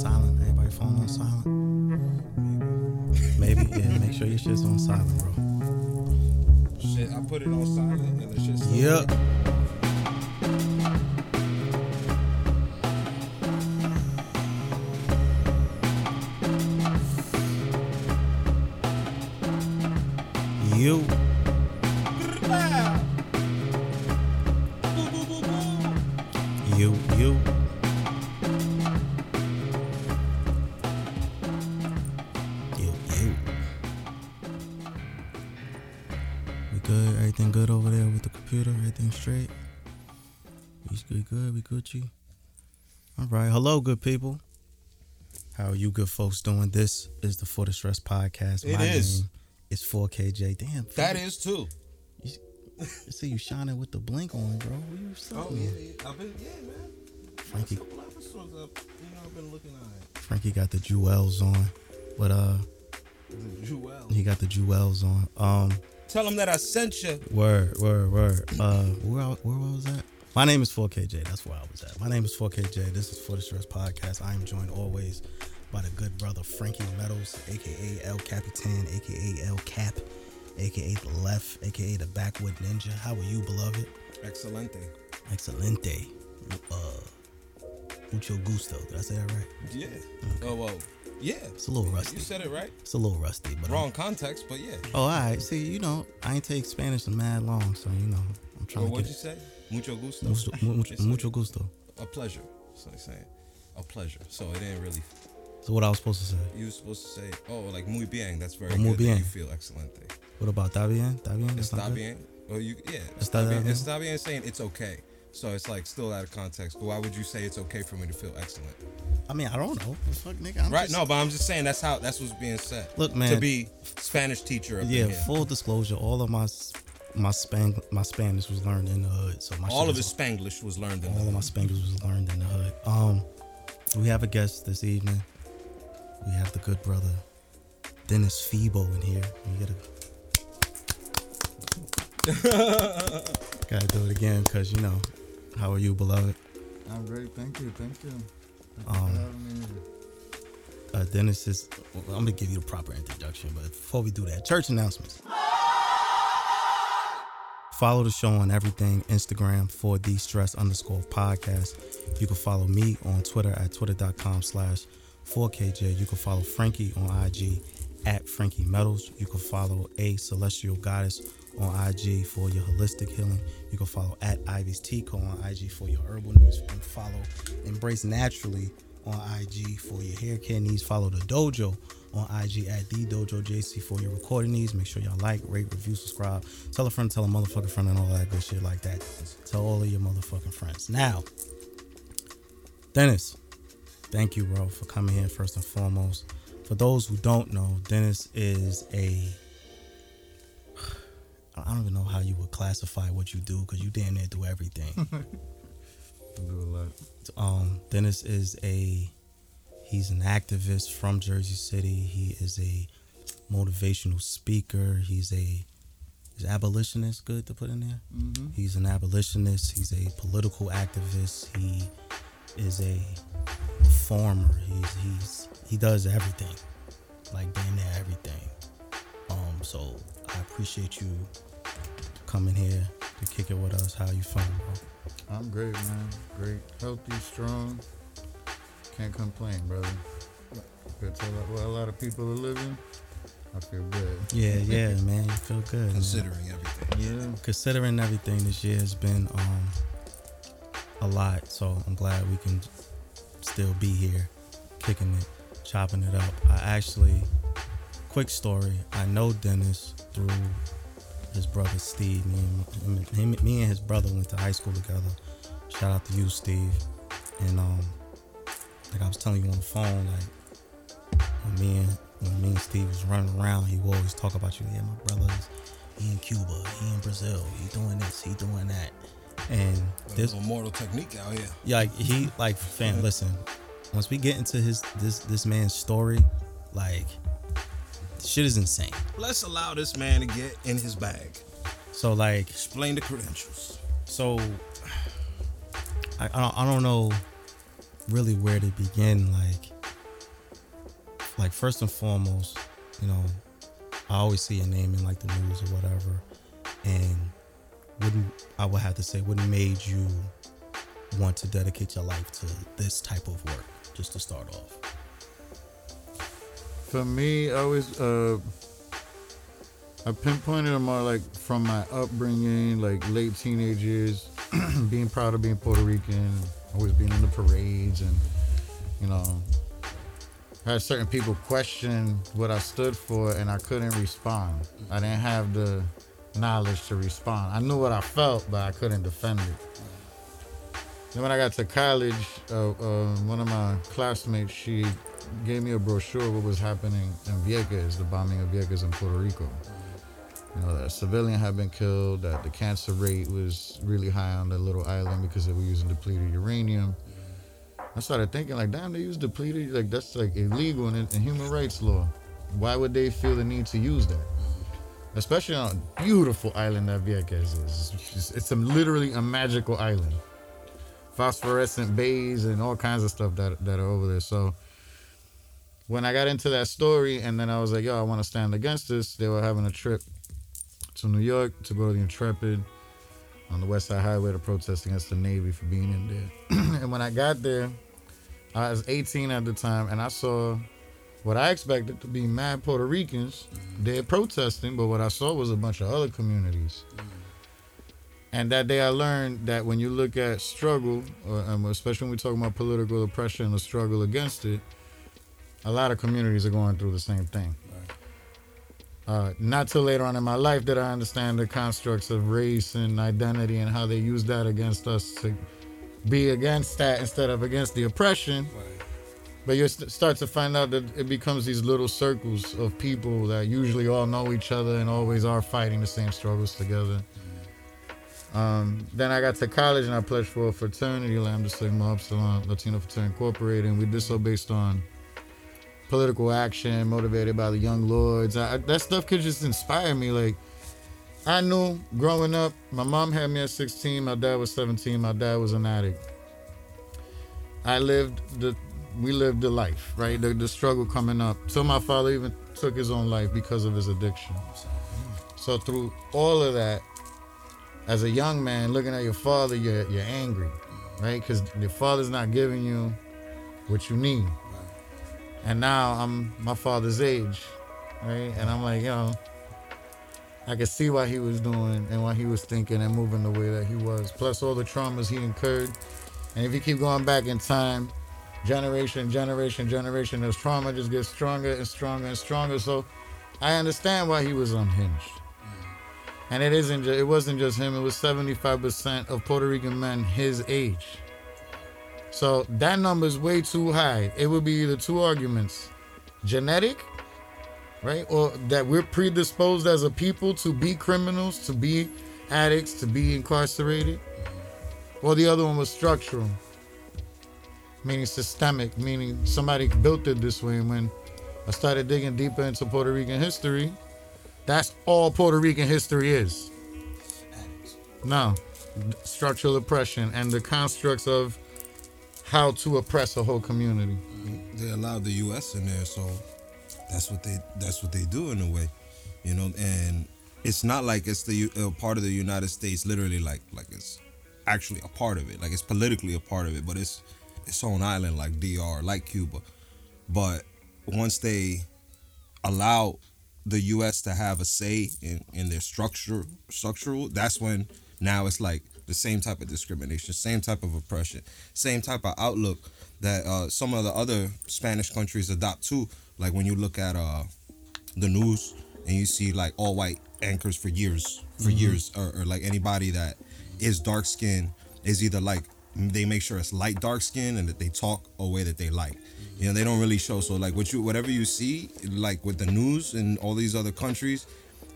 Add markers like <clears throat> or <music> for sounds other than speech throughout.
silent. Everybody phone on silent. Maybe yeah. Make sure your shit's on silent, bro. Shit, I put it on silent and the shit's Yep. Hello, good people. How are you good folks doing? This is the For the Stress podcast. It My is. name is 4KJ. Damn. That is too. I <laughs> see you shining with the blink on, bro. What you Oh yeah, yeah. I've been yeah, man. Frankie. Last couple episodes up, you know, I've been looking at Frankie got the jewels on. But uh the Jewel. he got the jewels on. Um Tell him that I sent you. word, word, word. Uh where where was at? My name is 4KJ. That's where I was at. My name is 4KJ. This is For the Stress Podcast. I am joined always by the good brother Frankie Meadows, aka El Capitan, aka El Cap, aka the left, aka the backwood ninja. How are you, beloved? Excelente. Excelente. Uh mucho gusto. Did I say that right? Yeah. Oh well. Yeah. It's a little rusty. You said it right. It's a little rusty, but I'm- Wrong context, but yeah. Oh, all right. See, you know, I ain't take Spanish in mad long, so you know, I'm trying Well, to what'd you say? Mucho gusto. mucho, mucho, mucho gusto. a pleasure. So I'm saying, a pleasure. So it ain't really. So what I was supposed to say? You were supposed to say, oh, like muy bien. That's very Oh, good. muy that bien. You feel excelente. What about está bien? Está bien? That's Está bien. Or you, yeah. Está Está bien. bien. Está bien saying it's okay. So it's like still out of context. But why would you say it's okay for me to feel excellent? I mean, I don't know. Fuck, nigga. I'm right? just- No, but I'm just saying that's how that's what's being said. Look, man. To be Spanish teacher Yeah. here. Full disclosure, all of my my span my Spanish was learned in the hood. So my All of is- his Spanglish was learned in all of my Spanglish was learned in the hood. Um, we have a guest this evening. We have the good brother Dennis Febo in here. You gotta <laughs> gotta do it again because you know how are you, beloved? I'm great. Thank you. Thank you. Thank Um, for having me. Uh, Dennis is. well, I'm gonna give you the proper introduction, but before we do that, church announcements. Follow the show on everything Instagram for the stress underscore podcast. You can follow me on Twitter at twitter.com slash 4KJ. You can follow Frankie on IG at Frankie Metals. You can follow A Celestial Goddess on IG for your holistic healing. You can follow at Ivy's Tico on IG for your herbal needs. And follow Embrace Naturally on IG for your hair care needs. Follow the dojo on IG at the dojo JC for your recording needs. Make sure y'all like, rate, review, subscribe. Tell a friend, tell a motherfucking friend, and all that good shit like that. Tell all of your motherfucking friends. Now, Dennis, thank you, bro, for coming here first and foremost. For those who don't know, Dennis is a I don't even know how you would classify what you do because you damn near do everything. <laughs> I do a lot. um, Dennis is a he's an activist from Jersey City. He is a motivational speaker. He's a is abolitionist good to put in there? Mm-hmm. He's an abolitionist. He's a political activist. He is a reformer. He's he's he does everything, like damn near everything. Um, so I appreciate you coming here to kick it with us. How you feeling, bro? I'm great, man. Great. Healthy, strong. Can't complain, brother. Good to a lot, a lot of people are living. I feel good. Yeah, yeah, man, you feel good. man. considering everything. Yeah. considering everything this year has been um a lot so i'm glad we can still be here kicking it chopping it up i actually quick story i know dennis through his brother steve me and, him, him, me and his brother went to high school together shout out to you steve and um like i was telling you on the phone like when me and when me and steve was running around he would always talk about you yeah my brother's he in Cuba, he in Brazil, he doing this, he doing that. And There's this a mortal technique out here. yeah, like he like fam, listen, once we get into his this this man's story, like shit is insane. Let's allow this man to get in his bag. So like Explain the credentials. so I, I don't I don't know really where to begin. Like like first and foremost, you know, I always see a name in like the news or whatever, and wouldn't I would have to say what made you want to dedicate your life to this type of work, just to start off. For me, I was uh, I pinpointed them more like from my upbringing, like late teenage years, <clears throat> being proud of being Puerto Rican, always being in the parades, and you know, had certain people question what I stood for, and I couldn't respond. I didn't have the knowledge to respond. I knew what I felt, but I couldn't defend it. Then when I got to college, uh, uh, one of my classmates she gave me a brochure of what was happening in Vieques, the bombing of Vieques in Puerto Rico. You know, that a civilian had been killed, that the cancer rate was really high on the little island because they were using depleted uranium. I started thinking, like, damn, they use depleted, like, that's like illegal in, in human rights law. Why would they feel the need to use that? Especially on a beautiful island that Vieques is. It's, it's a, literally a magical island. Phosphorescent bays and all kinds of stuff that, that are over there. So, when I got into that story, and then I was like, yo, I want to stand against this, they were having a trip to New York to go to the Intrepid on the West Side Highway to protest against the Navy for being in there. <clears throat> and when I got there, I was 18 at the time, and I saw what I expected to be mad Puerto Ricans there protesting, but what I saw was a bunch of other communities. And that day I learned that when you look at struggle, or, um, especially when we talk about political oppression and the struggle against it, a lot of communities are going through the same thing. Uh, not till later on in my life did I understand the constructs of race and identity and how they use that against us to be against that instead of against the oppression. But you st- start to find out that it becomes these little circles of people that usually all know each other and always are fighting the same struggles together. Um, then I got to college and I pledged for a fraternity, Lambda Sigma Upsilon Latino Fraternity Incorporated, and we did so based on political action, motivated by the young lords. I, that stuff could just inspire me. Like I knew growing up, my mom had me at 16, my dad was 17, my dad was an addict. I lived the we lived the life, right? The, the struggle coming up. So my father even took his own life because of his addiction. So through all of that, as a young man looking at your father, you're you're angry, right? Because your father's not giving you what you need. And now I'm my father's age, right? And I'm like, you know, I could see why he was doing and why he was thinking and moving the way that he was. Plus all the traumas he incurred. And if you keep going back in time, generation, generation, generation, this trauma just gets stronger and stronger and stronger. So I understand why he was unhinged. And it isn't. It wasn't just him. It was 75% of Puerto Rican men his age. So that number is way too high. It would be the two arguments: genetic, right, or that we're predisposed as a people to be criminals, to be addicts, to be incarcerated, or the other one was structural, meaning systemic, meaning somebody built it this way. And when I started digging deeper into Puerto Rican history, that's all Puerto Rican history is. No, structural oppression and the constructs of how to oppress a whole community. they allowed the U.S. in there, so that's what they that's what they do in a way, you know. And it's not like it's the uh, part of the United States, literally like like it's actually a part of it, like it's politically a part of it, but it's its own island, like DR, like Cuba. But once they allow the U.S. to have a say in in their structure structural, that's when now it's like the same type of discrimination, same type of oppression, same type of outlook that uh, some of the other Spanish countries adopt too. Like when you look at uh, the news and you see like all white anchors for years, for years, or, or like anybody that is dark skinned is either like they make sure it's light dark skin and that they talk a way that they like. You know, they don't really show. So like what you whatever you see, like with the news and all these other countries,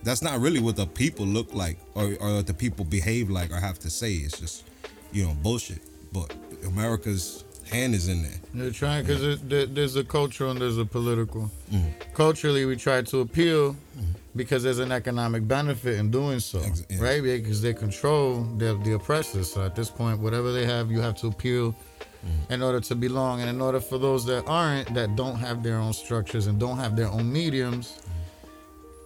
that's not really what the people look like or, or what the people behave like or have to say. It's just, you know, bullshit. But America's hand is in there. They're trying because there, there's a cultural and there's a political. Mm-hmm. Culturally, we try to appeal mm-hmm. because there's an economic benefit in doing so, yeah. right? Because they control the, the oppressors. So at this point, whatever they have, you have to appeal mm-hmm. in order to belong. And in order for those that aren't, that don't have their own structures and don't have their own mediums,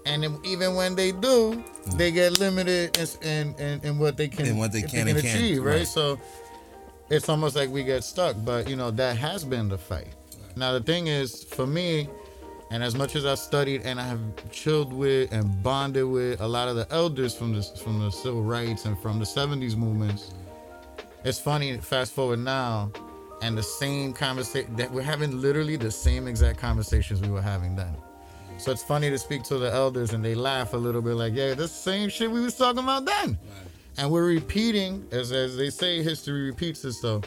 and then even when they do, they get limited in, in, in, in what they can, In what they can and can't, achieve, right? right. So it's almost like we get stuck. But you know that has been the fight. Now the thing is, for me, and as much as I studied and I have chilled with and bonded with a lot of the elders from the from the civil rights and from the '70s movements, it's funny. Fast forward now, and the same conversation that we're having, literally the same exact conversations we were having then. So it's funny to speak to the elders and they laugh a little bit, like, "Yeah, this same shit we was talking about then." And we're repeating, as as they say, history repeats itself.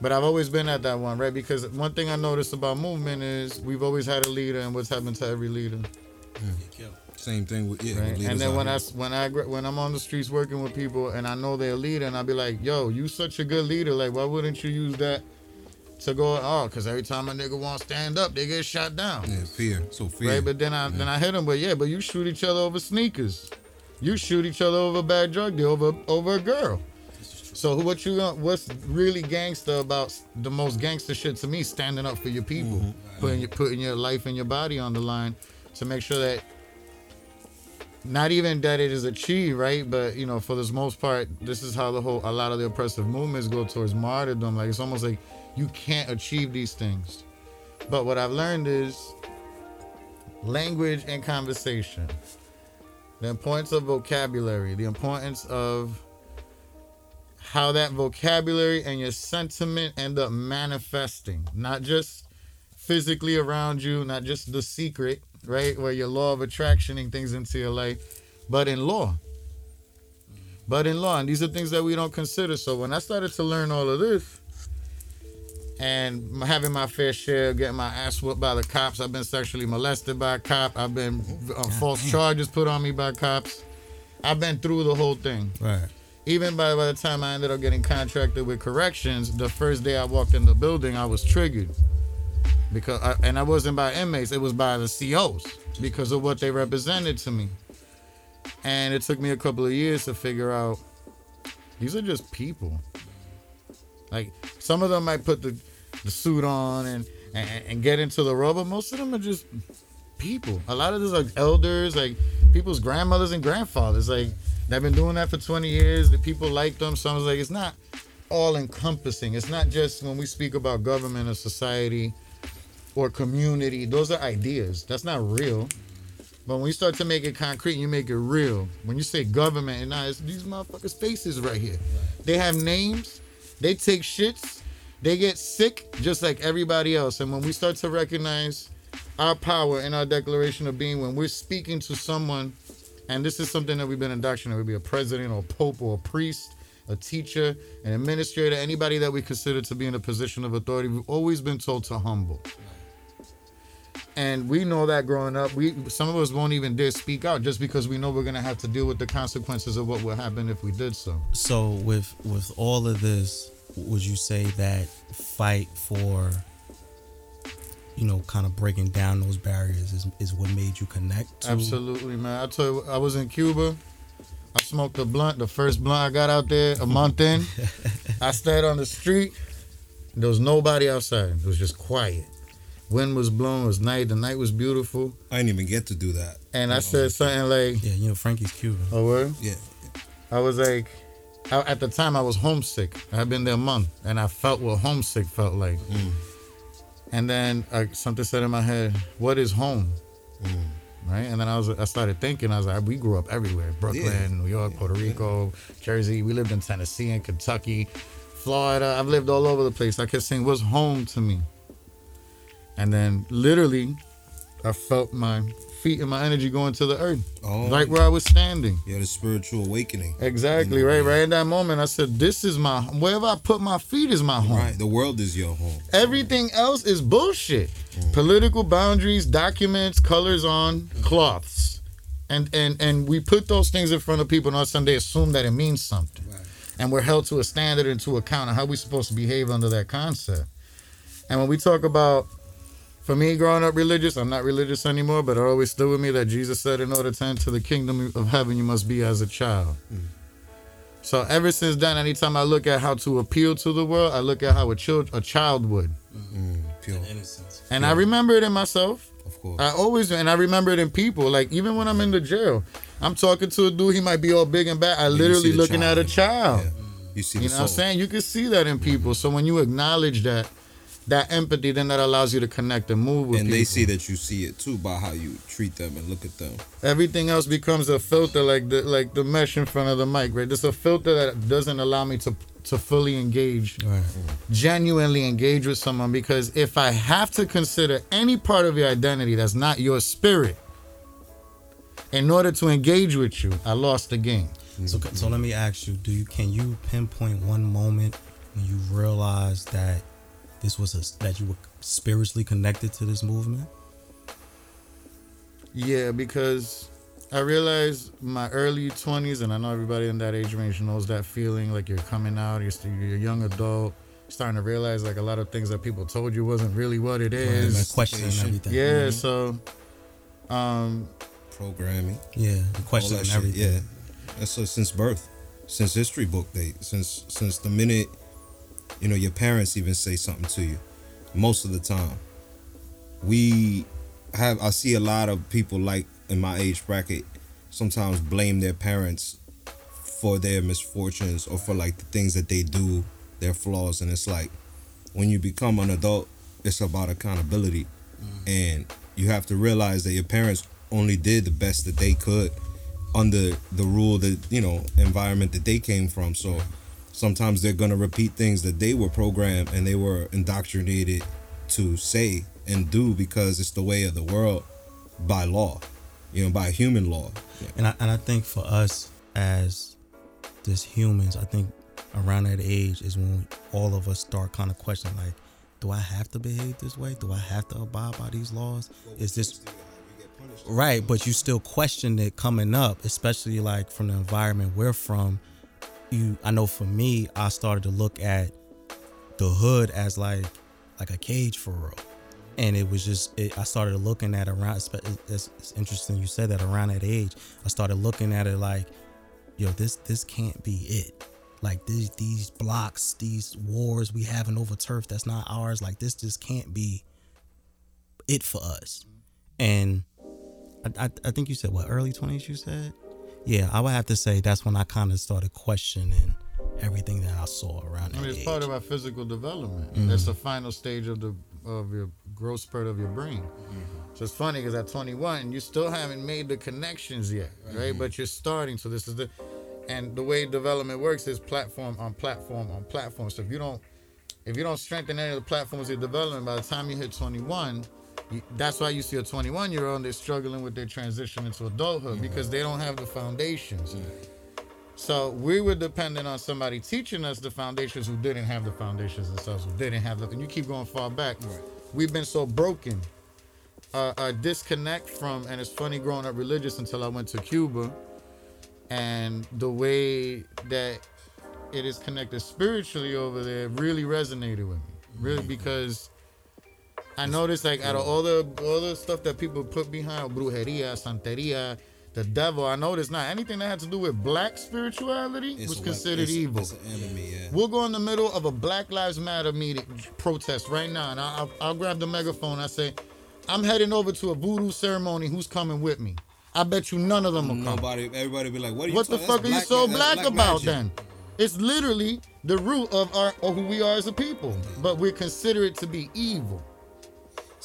But I've always been at that one, right? Because one thing I noticed about movement is we've always had a leader, and what's happened to every leader, Same thing with yeah. right? with And then when I here. s- when I when I'm on the streets working with people, and I know they're a leader, and I'll be like, "Yo, you such a good leader. Like, why wouldn't you use that to go? Oh, because every time a nigga want to stand up, they get shot down, yeah, fear, so fear. right? But then I then I hit them, but yeah, but you shoot each other over sneakers, you shoot each other over a bad drug deal, over over a girl." So what you what's really gangster about the most gangster shit to me? Standing up for your people, mm-hmm. putting your putting your life and your body on the line to make sure that not even that it is achieved, right? But you know, for the most part, this is how the whole a lot of the oppressive movements go towards martyrdom. Like it's almost like you can't achieve these things. But what I've learned is language and conversation, the importance of vocabulary, the importance of how that vocabulary and your sentiment end up manifesting, not just physically around you, not just the secret, right? Where your law of attractioning things into your life, but in law. But in law, and these are things that we don't consider. So when I started to learn all of this, and having my fair share, getting my ass whooped by the cops, I've been sexually molested by a cop. I've been uh, false charges put on me by cops. I've been through the whole thing Right. even by, by the time I ended up getting contracted with corrections, the first day I walked in the building, I was triggered because, I, and I wasn't by inmates, it was by the COs because of what they represented to me. And it took me a couple of years to figure out these are just people. Like some of them might put the, the suit on and, and and get into the but most of them are just people. A lot of these are elders, like people's grandmothers and grandfathers. Like they've been doing that for 20 years. The people like them. So I was like, it's not all encompassing. It's not just when we speak about government or society or community. Those are ideas. That's not real. But when you start to make it concrete, you make it real. When you say government, and now it's these motherfuckers' faces right here. They have names. They take shits. They get sick just like everybody else. And when we start to recognize our power in our declaration of being, when we're speaking to someone, and this is something that we've been indoctrinated, would be a president or a pope or a priest, a teacher, an administrator, anybody that we consider to be in a position of authority, we've always been told to humble. And we know that growing up, we some of us won't even dare speak out just because we know we're gonna have to deal with the consequences of what would happen if we did so. So with with all of this, would you say that fight for you know, kind of breaking down those barriers is, is what made you connect to Absolutely, man. I told you, I was in Cuba. I smoked a blunt, the first blunt I got out there a month in. <laughs> I stayed on the street. There was nobody outside. It was just quiet. Wind was blowing. It was night. The night was beautiful. I didn't even get to do that. And I said something like, Yeah, you know, Frankie's Cuban. "Oh, word." Yeah, I was like, I, at the time I was homesick. I had been there a month, and I felt what homesick felt like. And then uh, something said in my head, "What is home?" Right, and then I was I started thinking. I was like, we grew up everywhere: Brooklyn, Yeah. New York, Puerto Rico, Jersey. We lived in Tennessee and Kentucky, Florida. I've lived all over the place. I kept saying, "What's home to me?" And then literally, I felt my feet and my energy going to the earth, Oh. right where I was standing. yeah, the spiritual awakening. Exactly, right? Right in that moment, I said, This is my wherever I put my feet is my home. Right, the world is your home. Everything else is bullshit. Mm. Political boundaries, documents, colors on mm. cloths. And and and we put those things in front of people and all of a sudden they assume that it means something. And we're held to a standard and to account of how we're supposed to behave under that concept. And when we talk about for me growing up religious, I'm not religious anymore, but it always stood with me that Jesus said in order to enter the kingdom of heaven you must be as a child. So ever since then, anytime I look at how to appeal to the world, I look at how a child a child would, Mm, pure, Innocence. and I remember it in myself. of course. I always and I remember it in people. Like even when I'm in the jail, I'm talking to a dude. He might be all big and bad. I you literally the looking at a child. Yeah. You see You the know what I'm saying? You can see that in people. So when you acknowledge that, that empathy, then that allows you to connect and move with and people. they see that you see it too by how you treat them and look at them. Everything else becomes a filter, like the like the mesh in front of the mic, right? There's a filter that doesn't allow me to to fully engage, Right. genuinely engage with someone. Because if I have to consider any part of your identity that's not your spirit, in order to engage with you, I lost the game. So, so let me ask you: Do you can you pinpoint one moment when you realized that this was a that you were spiritually connected to this movement? Yeah, because I realized my early 20s, and I know everybody in that age range knows that feeling like you're coming out, you're, still, you're a young adult, starting to realize like a lot of things that people told you wasn't really what it is. And is. that questioning everything. Yeah, so um Programming, Yeah, and all questioning that shit. everything. Yeah, that's so since birth, since history book date, since since the minute you know your parents even say something to you. Most of the time, we have. I see a lot of people like in my age bracket sometimes blame their parents for their misfortunes or for like the things that they do, their flaws, and it's like when you become an adult, it's about accountability, mm-hmm. and you have to realize that your parents only did the best that they could under the rule that you know environment that they came from. So sometimes they're gonna repeat things that they were programmed and they were indoctrinated to say and do because it's the way of the world by law, you know, by human law. And I and I think for us as just humans, I think around that age is when all of us start kind of questioning like, do I have to behave this way? Do I have to abide by these laws? Is this right? But you still question it coming up, especially like from the environment we're from. You, I know for me, I started to look at the hood as like like a cage for real. And it was just it, i started looking at around it's, it's, interesting you said that around that age i started looking at it like yo this this can't be it. Like these these blocks these wars we having over turf that's not ours like this just can't be it for us. And i, I, I think you said what early 20s you said yeah i would have to say that's when i kind of started questioning everything that i saw around I mean, it's age. part of our physical development. Mm-hmm. That's the final stage of the of your growth spurt of your brain. Mm-hmm. So it's funny because at 21, you still haven't made the connections yet, right? But you're starting. So this is the and the way development works is platform on platform on platform. So if you don't if you don't strengthen any of the platforms you're developing, by the time you hit 21, you, that's why you see a 21 year old they're struggling with their transition into adulthood because they don't have the foundations. So we were dependent on somebody teaching us the foundations who didn't have the foundations themselves, who didn't have the. And you keep going far back. We've been so broken. Uh, a disconnect from, and it's funny growing up religious until I went to Cuba, and the way that it is connected spiritually over there really resonated with me. Really, because I noticed like out of all the all the stuff that people put behind brujeria, santeria, the devil, I noticed not anything that had to do with black spirituality It's was considered it's- evil. Enemy, yeah. We'll go in the middle of a Black Lives Matter meeting protest right now, and I'll, I'll grab the megaphone. I say, I'm heading over to a voodoo ceremony. Who's coming with me? I bet you none of them will come. Nobody, everybody be like, "What are you? What the fuck are you so that's black, about magic." then? It's literally the root of our of who we are as a people, but we consider it to be evil.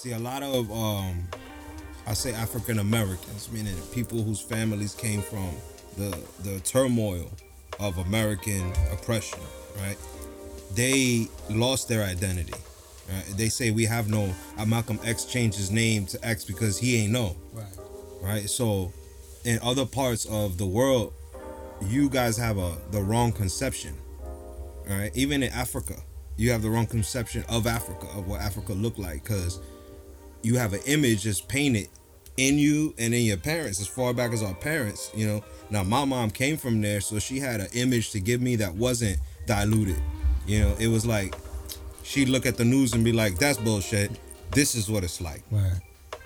See, a lot of um, I say African Americans, meaning people whose families came from the the turmoil of American oppression, right? They lost their identity. Right? They say we have no. Uh, Malcolm X changed his name to X because he ain't know. right right? So, in other parts of the world, you guys have a the wrong conception, all right? Even in Africa, you have the wrong conception of Africa of what Africa looked like because you have an image that's painted in you and in your parents as far back as our parents. You know, now my mom came from there, so she had an image to give me that wasn't diluted. You know, it was like she'd look at the news and be like, "That's bullshit. This is what it's like." right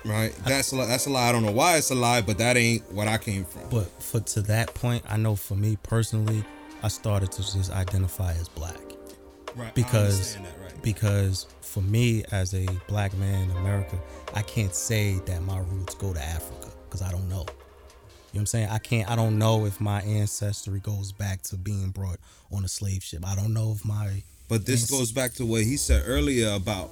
right? That's a lie. That's a lie. I don't know why it's a lie, but that ain't what I came from. But for to that point, I know for me personally, I started to just identify as black Right. Because that. Because for me as a black man in America, I can't say that my roots go to Africa because I don't know. You know what I'm saying? I can't. I don't know if my ancestry goes back to being brought on a slave ship. I don't know if my But this goes back to what he said earlier about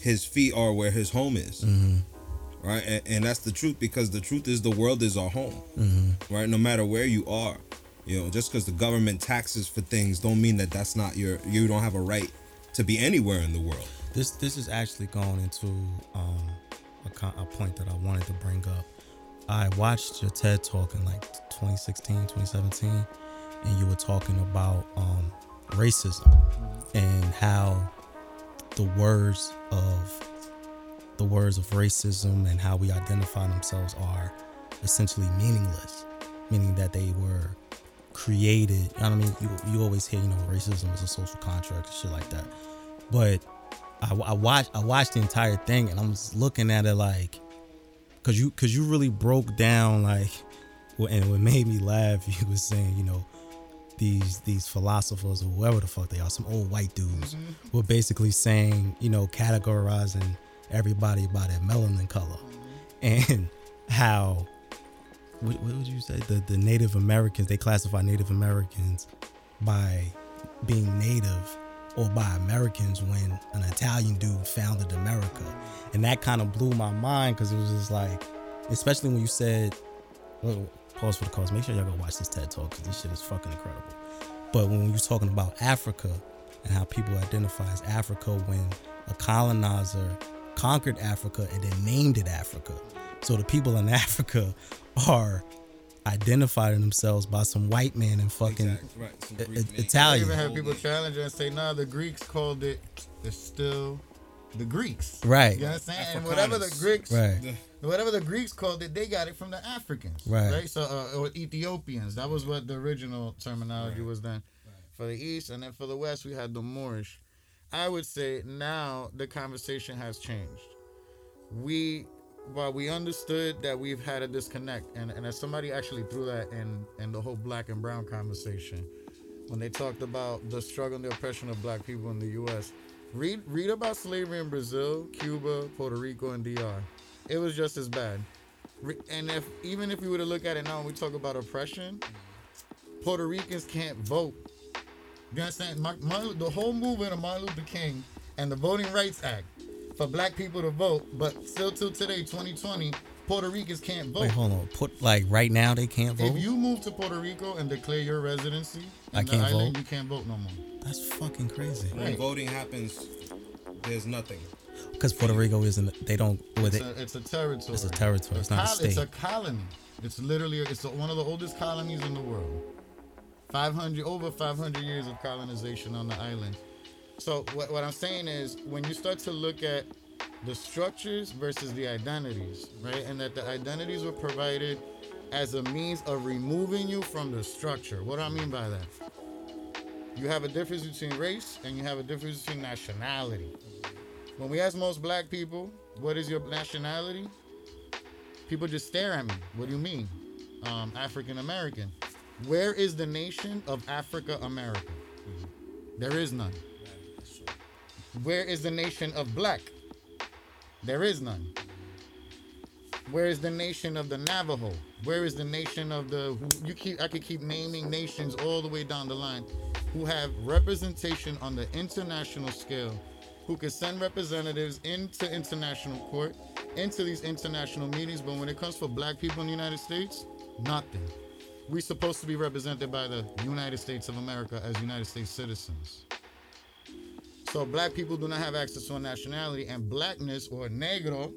his feet are where his home is. Mm-hmm. Right? And, and that's the truth because the truth is the world is our home. Mm-hmm. Right? No matter where you are. You know, just because the government taxes for things don't mean that that's not your you don't have a right to be anywhere in the world. This this is actually going into um, a, con- a point that I wanted to bring up. I watched your TED talk in like 2016, 2017, and you were talking about um, racism and how the words of the words of racism and how we identify themselves are essentially meaningless, meaning that they were created. You know what I mean? You, you always hear, you know, racism is a social contract and shit like that. But I, I watched I watched the entire thing and I'm just looking at it like, cause you cause you really broke down like, <laughs> and what made me laugh, <laughs> you was saying, you know, these these philosophers or whoever the fuck they are, some old white dudes, mm-hmm. were basically saying, you know, categorizing everybody by their melanin color, mm-hmm. and <laughs> how what, what would you say the the Native Americans they classify Native Americans by being native or by Americans when an Italian dude founded America, and that kind of blew my mind because it was just like, especially when you said, well, pause for the cause. Make sure y'all go watch this TED talk because this shit is fucking incredible. But when you're talking about Africa and how people identify as Africa when a colonizer conquered Africa and then named it Africa. So the people in <laughs> Africa are identifying themselves by some white man and fucking Exact- right, some I- Greek I- Italian. I even had people name. challenge and say, "Nah, the Greeks called it. It's still the Greeks." Right. You understand? And whatever the Greeks, Right. whatever the Greeks called it, they got it from the Africans, Right. Right. So, uh, or Ethiopians. That was what the original terminology was then. For the East, and then for the West, we had the Moorish. I would say now the conversation has changed. We, while we understood that we've had a disconnect, and, and as somebody actually threw that in in the whole black and brown conversation, when they talked about the struggle and the oppression of black people in the U.S. Read read about slavery in Brazil, Cuba, Puerto Rico, and DR. It was just as bad. And if even if we were to look at it now, when we talk about oppression, Puerto Ricans can't vote. You understand? Mar- Martin- the whole movement of Martin Luther King and the Voting Rights Act for black people to vote, but still till today, 2020, Puerto Ricans can't vote. Wait, hold on. Put like right now they can't vote. If you move to Puerto Rico and declare your residency I the can't island, vote? you can't vote no more. That's fucking crazy. When Right. voting happens, there's nothing. Because Puerto Rico isn't. They don't. With It's it. a, it's a territory. It's a territory, it's not a state. It's a colony. It's literally it's one of the oldest colonies in the world. 500 over 500 years of colonization on the island. So what, what I'm saying is when you start to look at the structures versus the identities, right? And that the identities were provided as a means of removing you from the structure. What do I mean by that? You have a difference between race and you have a difference between nationality. When we ask most black people, what is your nationality? People just stare at me. What do you mean? Um, African American. Where is the nation of Africa America? There is none. Where is the nation of black? There is none. Where is the nation of the Navajo? Where is the nation of the you keep I could keep naming nations all the way down the line who have representation on the international scale, who could send representatives into international court, into these international meetings, but when it comes for black people in the United States, nothing. We're supposed to be represented by the United States of America as United States citizens. So black people do not have access to a nationality, and blackness or negro,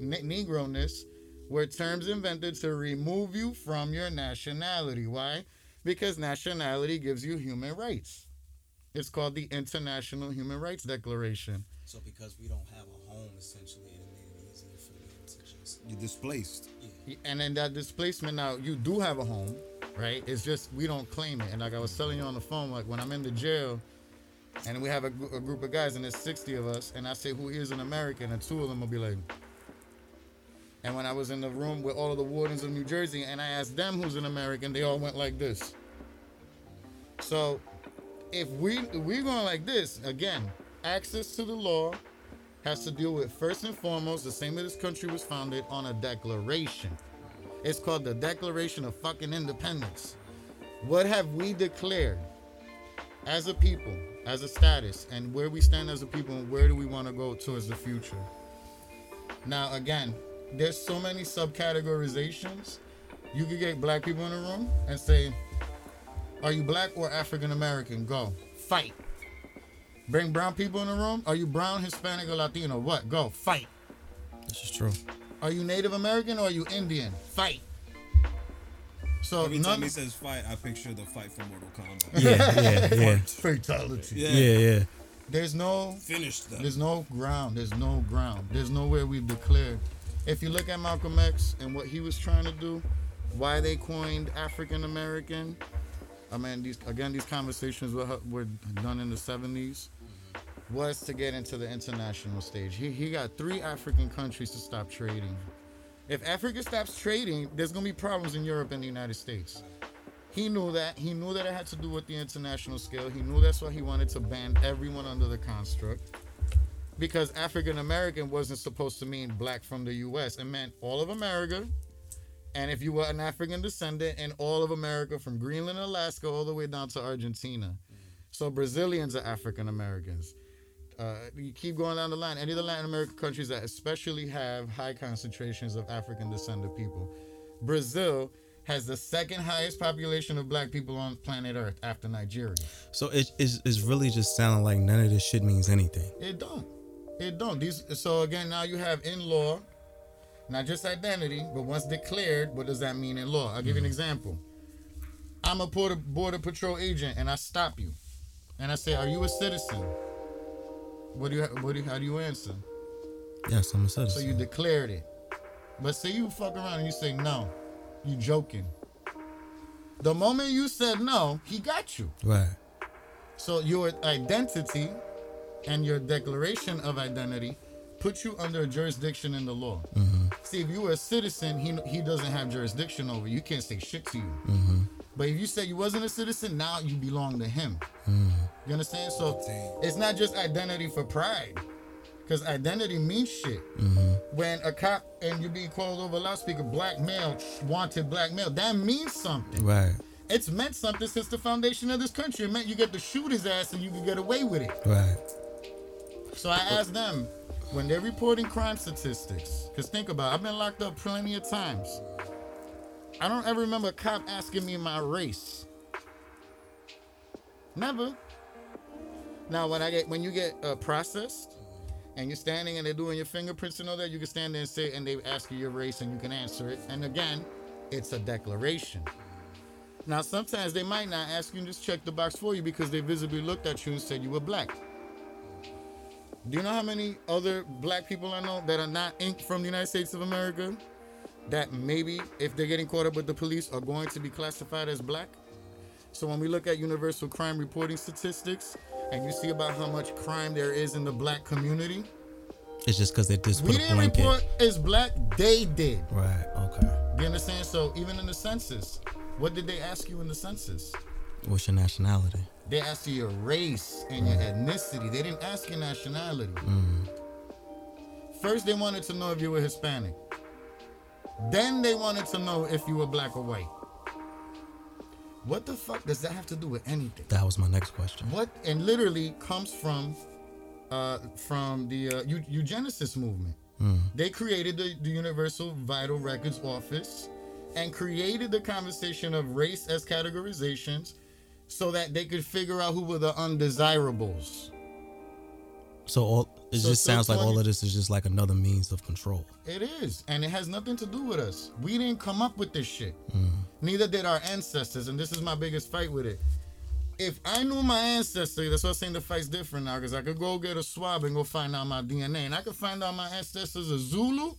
ne- negroness, were terms invented to remove you from your nationality. Why? Because nationality gives you human rights. It's called the International Human Rights Declaration. So because we don't have a home, essentially, it made it easier for them to just. You're displaced. Yeah. And in that displacement, now you do have a home, right? It's just we don't claim it. And like I was telling you on the phone, like when I'm in the jail, and we have a, a group of guys, and there's 60 of us, and I say who is an American, and two of them will be like. And when I was in the room with all of the wardens of New Jersey, and I asked them who's an American, they all went like this. So if we we're going like this again, access to the law has to deal with first and foremost the same way this country was founded on a declaration. It's called the Declaration of fucking Independence. What have we declared as a people, as a status, and where we stand as a people, and where do we want to go towards the future? Now, again, there's so many subcategorizations. You could get black people in a room and say, Are you black or African American? Go. Fight. Bring brown people in the room. Are you brown, Hispanic, or Latino? What? Go. Fight. This is true. Are you Native American or are you Indian? Fight. So Every none time he says fight, I picture the fight from Mortal Kombat. Yeah, yeah, yeah, <laughs> fatality. Yeah. yeah, yeah. There's no Finish them. there's no ground. There's no ground. There's nowhere we've declared. If you look at Malcolm X and what he was trying to do, why they coined African American. I mean, these again, these conversations were, were done in the 70s. Was to get into the international stage. He, he got three African countries to stop trading. If Africa stops trading, there's gonna be problems in Europe and the United States. He knew that. He knew that it had to do with the international scale. He knew that's why he wanted to ban everyone under the construct. Because African American wasn't supposed to mean black from the US. It meant all of America. And if you were an African descendant in all of America from Greenland, Alaska, all the way down to Argentina. So Brazilians are African Americans. Uh, you keep going down the line. Any of the Latin American countries that especially have high concentrations of African descended people. Brazil has the second highest population of black people on planet Earth after Nigeria. So it is it's really just sounding like none of this shit means anything. It don't. It don't. These so again now you have in law, not just identity, but once declared, what does that mean in law? I'll give you an example. I'm a border border patrol agent and I stop you. And I say, Are you a citizen? What do you what do you, how do you answer? Yes, I'm a citizen. So you declared it. But say you fuck around and you say no. You joking. The moment you said no, he got you. right. So your identity and your declaration of identity put you under a jurisdiction in the law. Mm-hmm. See, if you were a citizen, he he doesn't have jurisdiction over you. You can't say shit to you. Mm-hmm. But if you said you wasn't a citizen, now you belong to him. Hmm. You understand? So it's not just identity for pride. Because identity means shit. Mm-hmm. When a cop and you're being called over loudspeaker, black male, wanted black male, that means something. Right. It's meant something since the foundation of this country. It meant you get to shoot his ass and you can get away with it. Right. So I asked them when they're reporting crime statistics, because think about it, I've been locked up plenty of times. I don't ever remember a cop asking me my race. Never. Now when I get when you get uh, processed and you're standing and they're doing your fingerprints and all that, you can stand there and say and they ask you your race and you can answer it. And again, it's a declaration. Now sometimes they might not ask you and just check the box for you because they visibly looked at you and said you were black. Do you know how many other black people I know that are not inked from the United States of America that maybe if they're getting caught up with the police are going to be classified as black? So when we look at universal crime reporting statistics and you see about how much crime there is in the black community, It's just because they just we a didn't report as black, they did. Right. Okay. You understand? So even in the census, what did they ask you in the census? What's your nationality? They asked you your race and your ethnicity. They didn't ask your nationality. Mm. First, they wanted to know if you were Hispanic. Then they wanted to know if you were black or white. What the fuck does that have to do with anything? That was my next question. What and literally comes from uh, from the uh, eu- eugenicist movement. They created the, the Universal Vital Records Office and created the conversation of race as categorizations so that they could figure out who were the undesirables. So all it So- just sounds like all of this is just like another means of control. It is, and it has nothing to do with us. We didn't come up with this shit. Mm. Neither did our ancestors, and this is my biggest fight with it. If I knew my ancestry, that's why I'm saying the fight's different now, because I could go get a swab and go find out my DNA, and I could find out my ancestors are Zulu.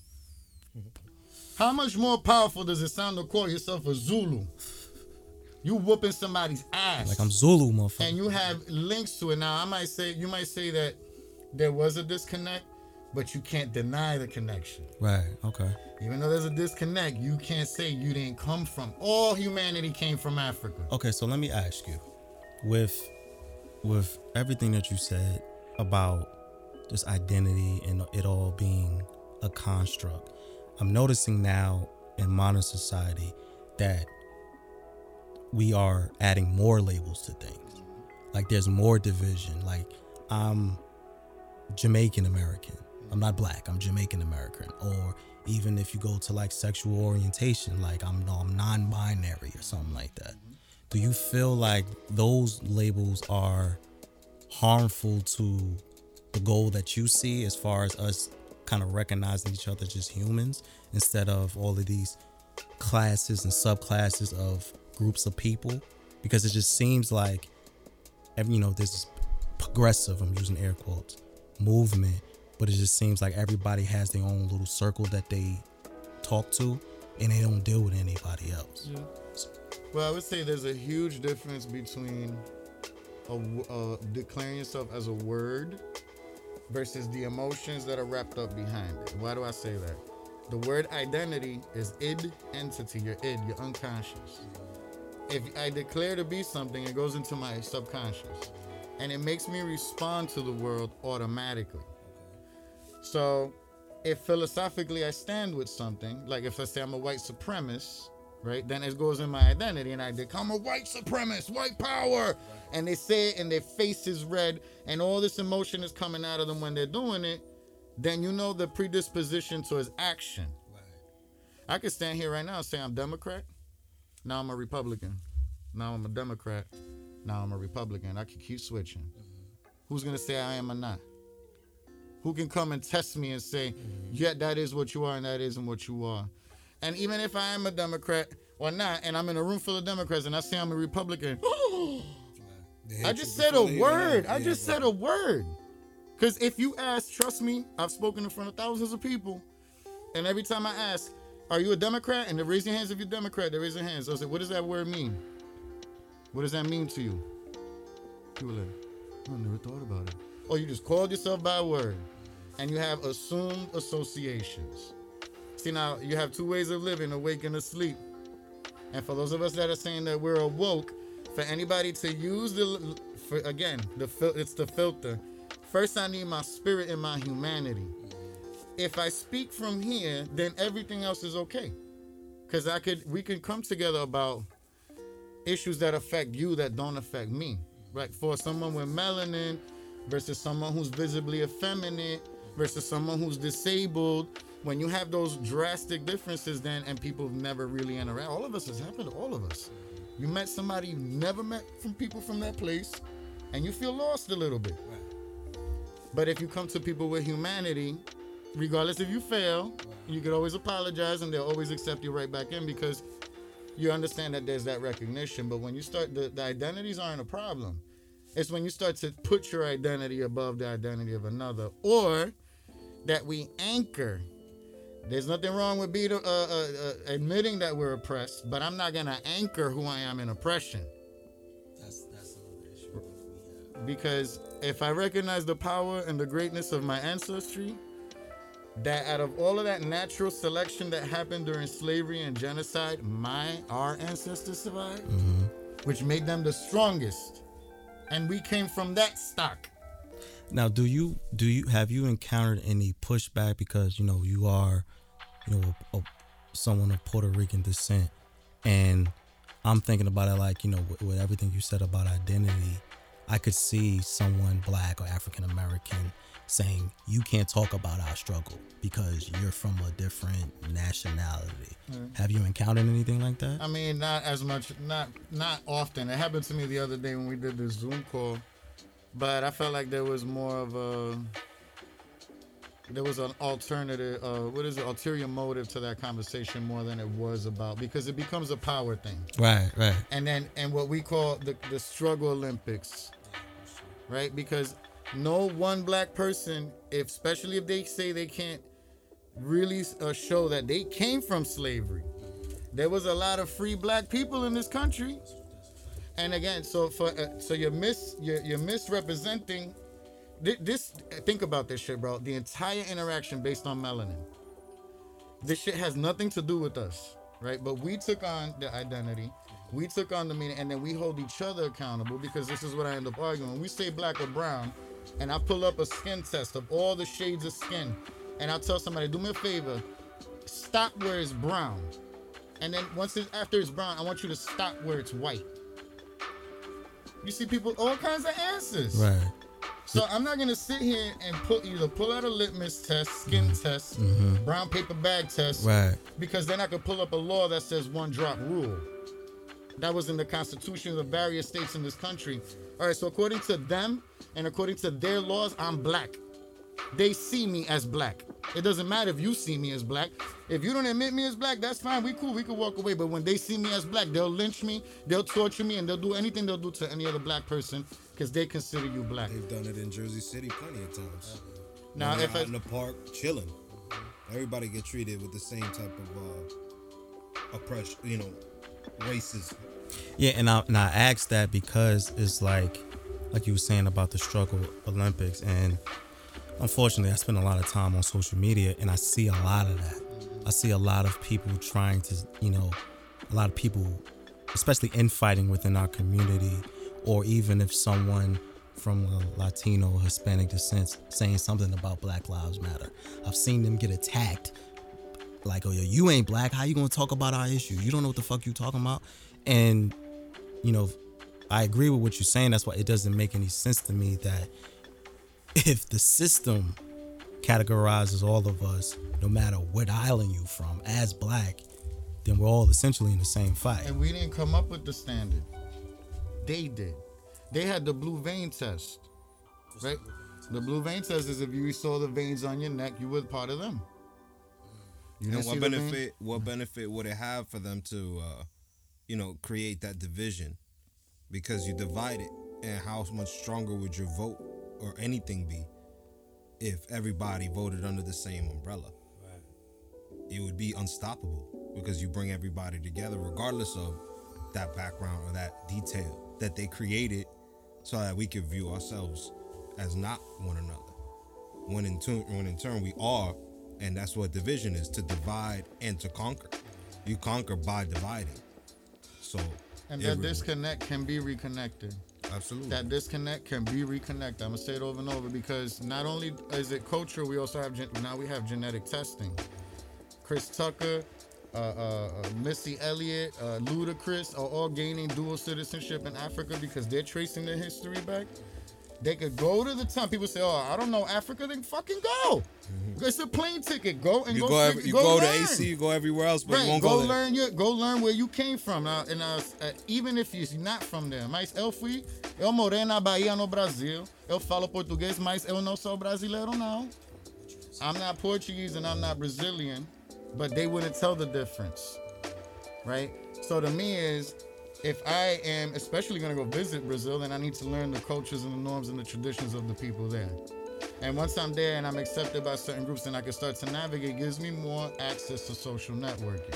How much more powerful does it sound to call yourself a Zulu? You whooping somebody's ass Like I'm Zulu, motherfucker. and you have links to it. Now, I might say you might say that there was a disconnect, but you can't deny the connection. right. Okay. Even though there's a disconnect, you can't say you didn't come from. All humanity came from Africa. Okay. So let me ask you. with with everything that you said about just identity and it all being a construct, I'm noticing now in modern society that we are adding more labels to things. Like there's more division. Like I'm Jamaican American. I'm not black. I'm Jamaican American. Or even if you go to like sexual orientation, like I'm I'm non-binary or something like that. Do you feel like those labels are harmful to the goal that you see as far as us kind of recognizing each other just humans instead of all of these classes and subclasses of groups of people? Because it just seems like, you know, this progressive, I'm using air quotes, movement but it just seems like everybody has their own little circle that they talk to and they don't deal with anybody else. Yeah. Well, I would say there's a huge difference between a, uh, declaring yourself as a word versus the emotions that are wrapped up behind it. Why do I say that? The word identity is id entity, your id, your unconscious. If I declare to be something, it goes into my subconscious and it makes me respond to the world automatically. So if philosophically I stand with something, like if I say I'm a white supremacist, right, then it goes in my identity and I become a white supremacist, white power. And they say it and their face is red and all this emotion is coming out of them when they're doing it, then you know the predisposition towards action. I could stand here right now and say I'm a Democrat. Now I'm a Republican. Now I'm a Democrat. Now I'm a Republican. I can keep switching. Who's gonna say I am or not? who can come and test me and say, yeah, that is what you are and that isn't what you are. And even if I am a Democrat or not, and I'm in a room full of Democrats and I say I'm a Republican, <gasps> I just said a word. I just said a word. Because if you ask, trust me, I've spoken in front of thousands of people, and every time I ask, are you a Democrat? And they raise your hands if you're Democrat, they raise their hands. So I say, what does that word mean? What does that mean to you? People are like, I never thought about it. Or you just called yourself by word and you have assumed associations. See, now you have two ways of living awake and asleep. And for those of us that are saying that we're awoke, for anybody to use the, for, again, the it's the filter. First, I need my spirit and my humanity. If I speak from here, then everything else is okay. Cause I could, we can come together about issues that affect you that don't affect me. Right? For someone with melanin versus someone who's visibly effeminate versus someone who's disabled. When you have those drastic differences, then and people never really interact. All of us has happened to all of us. You met somebody you never met from people from that place, and you feel lost a little bit. But if you come to people with humanity, regardless if you fail, you can always apologize and they'll always accept you right back in because you understand that there's that recognition. But when you start, the, the identities aren't a problem. It's when you start to put your identity above the identity of another, or that we anchor. There's nothing wrong with being, uh, uh, uh, admitting that we're oppressed, but I'm not gonna anchor who I am in oppression. That's that's another issue. Because if I recognize the power and the greatness of my ancestry, that out of all of that natural selection that happened during slavery and genocide, my our ancestors survived, mm-hmm. which made them the strongest, and we came from that stock. Now, do you do you have you encountered any pushback because you know you are, you know, a, a, someone of Puerto Rican descent, and I'm thinking about it like you know with, with everything you said about identity, I could see someone black or African American saying you can't talk about our struggle because you're from a different nationality. Mm. Have you encountered anything like that? I mean, not as much, not not often. It happened to me the other day when we did this Zoom call but I felt like there was more of a there was an alternative uh, what is it ulterior motive to that conversation more than it was about because it becomes a power thing right right and then and what we call the, the struggle olympics right because no one black person if especially if they say they can't really uh, show that they came from slavery there was a lot of free black people in this country and again, so for uh, so you're mis you're, you're misrepresenting this. Think about this shit, bro. The entire interaction based on melanin. This shit has nothing to do with us, right? But we took on the identity, We took on the meaning, and then we hold each other accountable because this is what I end up arguing. When we say black or brown, and I pull up a skin test of all the shades of skin, and I tell somebody, do me a favor, stop where it's brown, and then once it's after it's brown, I want you to stop where it's white. You see people all kinds of answers. Right. So I'm not gonna sit here and put either pull out a litmus test, skin mm-hmm. test, mm-hmm. brown paper bag test, Right. because then I could pull up a law that says one drop rule. That was in the constitutions of the various states in this country. All right, so according to them and according to their laws, I'm black. They see me as black. It doesn't matter if you see me as black. If you don't admit me as black, that's fine. We cool. We can walk away. But when they see me as black, they'll lynch me, they'll torture me, and they'll do anything they'll do to any other black person because they consider you black. They've done it in Jersey City plenty of times. Now, if out I, in the park chilling, everybody get treated with the same type of uh, oppression, you know, racism. Yeah, and I and I asked that because it's like, like you were saying about the struggle Olympics, and unfortunately, I spend a lot of time on social media, and I see a lot of that. I see a lot of people trying to, you know, a lot of people, especially infighting within our community, or even if someone from a Latino Hispanic descent saying something about Black Lives Matter. I've seen them get attacked like, oh, yo, you ain't black. How you gonna talk about our issues? You don't know what the fuck you talking about. And you know, I agree with what you're saying. That's why it doesn't make any sense to me that if the system categorizes all of us, no matter what island you from, as black, then we're all essentially in the same fight. and we didn't come up with the standard. They did. They had the blue vein test, right? The blue vein test is if you saw the veins on your neck, you were part of them. You And didn't what see the vein? benefit? What benefit would it have for them to, uh, you know, create that division? Because you divide it, and how much stronger would your vote or anything be if everybody voted under the same umbrella? It would be unstoppable because you bring everybody together, regardless of that background or that detail that they created, so that we could view ourselves as not one another when in turn when in turn we are and that's what division is to divide and to conquer you conquer by dividing so And that disconnect can be reconnected. absolutely That disconnect can be reconnected. I'm gonna say it over and over because not only is it culture, we also have gen- now we have genetic testing. Chris Tucker, uh, uh, uh, Missy Elliott, uh, Ludacris are all gaining dual citizenship in Africa because they're tracing their history back. They could go to the time. People say, "Oh, I don't know Africa." Then fucking go. It's a plane ticket. Go and Mm-hmm. you go. go, every, you go, to. AC you go everywhere else but Right, you won't go, go, learn your, go learn where you came from. Now, and uh, uh, even if you're not from there, mas eu fui, eu morei na Bahia no Brasil. Eu falo português, mas eu não sou brasileiro não. I'm not Portuguese and I'm not Brazilian, but they wouldn't tell the difference, right? So to me is, if I am especially gonna go visit Brazil, then I need to learn the cultures and the norms and the traditions of the people there. And once I'm there and I'm accepted by certain groups, then I can start to navigate. Gives me more access to social networking.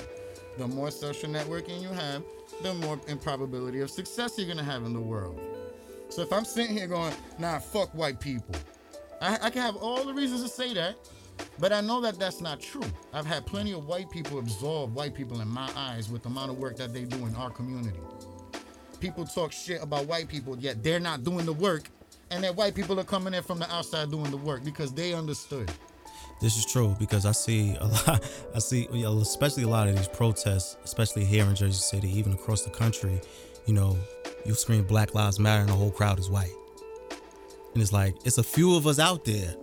The more social networking you have, the more improbability of success you're gonna have in the world. So if I'm sitting here going, nah, fuck white people, I, I can have all the reasons to say that, but I know that that's not true. I've had plenty of white people absorb white people in my eyes with the amount of work that they do in our community. People talk shit about white people, yet they're not doing the work, and that white people are coming in from the outside doing the work because they understood. This is true because I see a lot. I see, especially a lot of these protests, especially here in Jersey City, even across the country. You know, you scream Black Lives Matter, and the whole crowd is white. And it's like it's a few of us out there,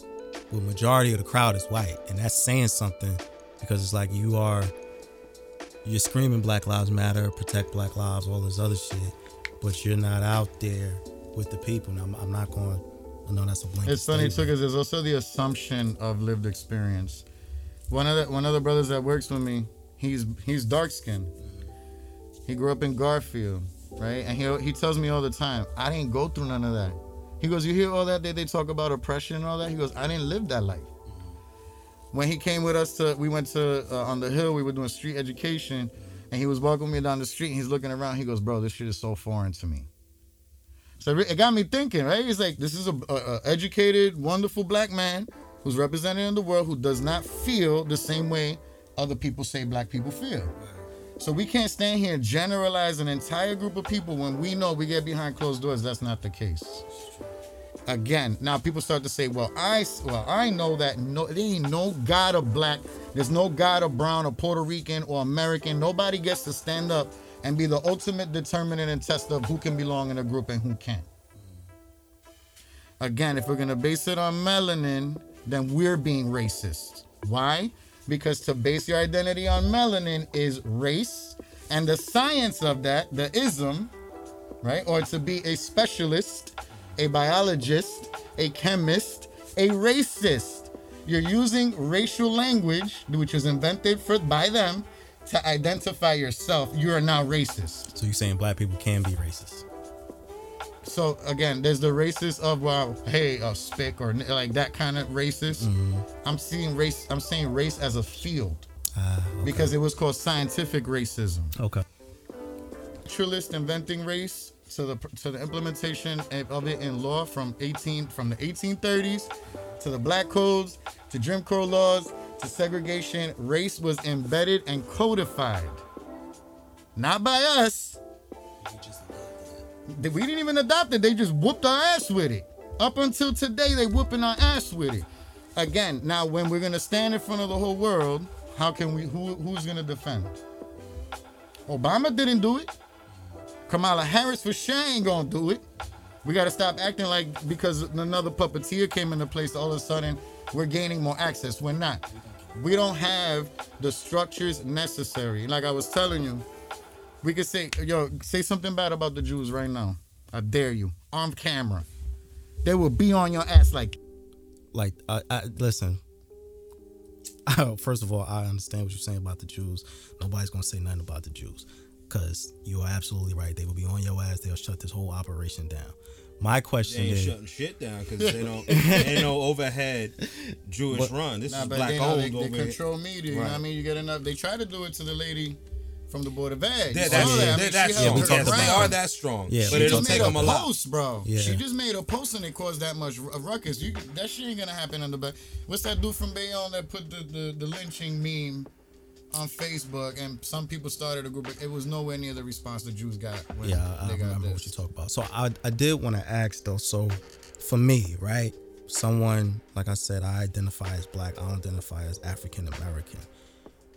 but majority of the crowd is white, and that's saying something because it's like you are you're screaming Black Lives Matter, protect Black lives, all this other shit, but you're not out there with the people. Now, I'm, I'm not going. I know that's a blanket. It's funny too because there's also the assumption of lived experience. One of the one of the brothers that works with me, he's he's dark skinned. He grew up in Garfield, right? And he he tells me all the time, I didn't go through none of that. He goes, you hear all that that they talk about oppression and all that? He goes, I didn't live that life. When he came with us to, we went to uh, on the hill. We were doing street education, and he was walking me down the street. And he's looking around. He goes, bro, this shit is so foreign to me. So it got me thinking, right? He's like, this is a, a, a educated, wonderful black man who's represented in the world who does not feel the same way other people say black people feel. So we can't stand here and generalize an entire group of people when we know we get behind closed doors. That's not the case. Again, now people start to say, "Well, I well I know that no, there ain't no God of black. There's no God of brown or Puerto Rican or American. Nobody gets to stand up and be the ultimate determinant and tester of who can belong in a group and who can't." Again, if we're gonna base it on melanin, then we're being racist. Why? Because to base your identity on melanin is race, and the science of that, the ism, right? Or to be a specialist, a biologist, a chemist, a racist. You're using racial language, which was invented for by them, to identify yourself. You are now racist. So you're saying black people can be racist? So again, there's the racist of well, hey, uh, spick or like that kind of racist. I'm seeing race. I'm saying race as a field Ah, because it was called scientific racism. okay. Naturalist inventing race to the to the implementation of it in law from 18 from the 1830s to the black codes to Jim Crow laws to segregation. Race was embedded and codified, not by us. We didn't even adopt it. They just whooped our ass with it. Up until today, they whooping our ass with it. Again, now when we're gonna stand in front of the whole world, how can we? Who who's gonna defend? Obama didn't do it. Kamala Harris for sure ain't gonna do it. We gotta stop acting like because another puppeteer came into place, all of a sudden we're gaining more access. We're not. We don't have the structures necessary. Like I was telling you, we could say, yo, say something bad about the Jews right now. I dare you. On camera. They will be on your ass like like I, I listen <laughs> first of all i understand what you're saying about the jews nobody's gonna say nothing about the jews because you are absolutely right they will be on your ass they'll shut this whole operation down my question They question ain't is shutting shit down because they don't ain't no <laughs> overhead Jewish run. This Nah, is but black they, know owned they, they over here. control media. You know what I mean? You get enough. They try to do it to the lady from the Board of Ed. They're You that. I mean, they're she that strong. we her talked Yes, they are that strong. Yeah, but it She don't just take made them a a lot. post, bro. Yeah. She just made a post and it caused that much ruckus. You that shit ain't gonna happen in the back. What's that dude from Bayonne that put the, the, the lynching meme on Facebook and some people started a group. It was nowhere near the response the Jews got. When yeah i they got remember this. what you talk about so i, I did want to ask though so for me right someone like i said i identify as black i identify as african american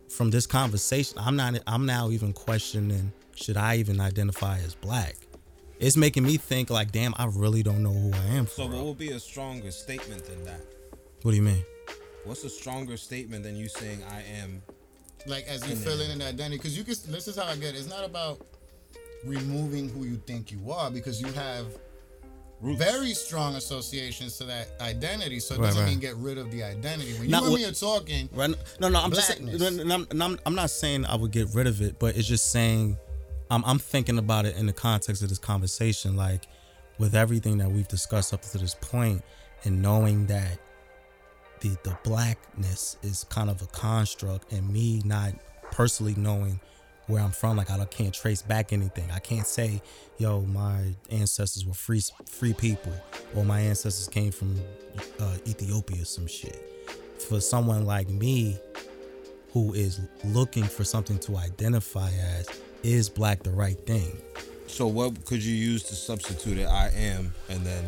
from this conversation i'm not i'm now even questioning should i even identify as black it's making me think like damn i really don't know who i am for So what real. would be a stronger statement than that? what do you mean What's a stronger statement than you saying I am? Like as you fill in an identity because you can this is how i get it. it's not about removing who you think you are because you have Roots. very strong associations to that identity so it Right, doesn't right. mean get rid of the identity when you Not and me are talking Right? No, no, I'm just saying, no, no, I'm not saying I would get rid of it, but it's just saying I'm, I'm thinking about it in the context of this conversation, like with everything that we've discussed up to this point, and knowing that the the blackness is kind of a construct, and me not personally knowing where I'm from, like I can't trace back anything. I can't say, yo, my ancestors were free free people, or my ancestors came from uh, Ethiopia, or some shit for someone like me who is looking for something to identify as is black the right thing So what could you use to substitute it? I am, and then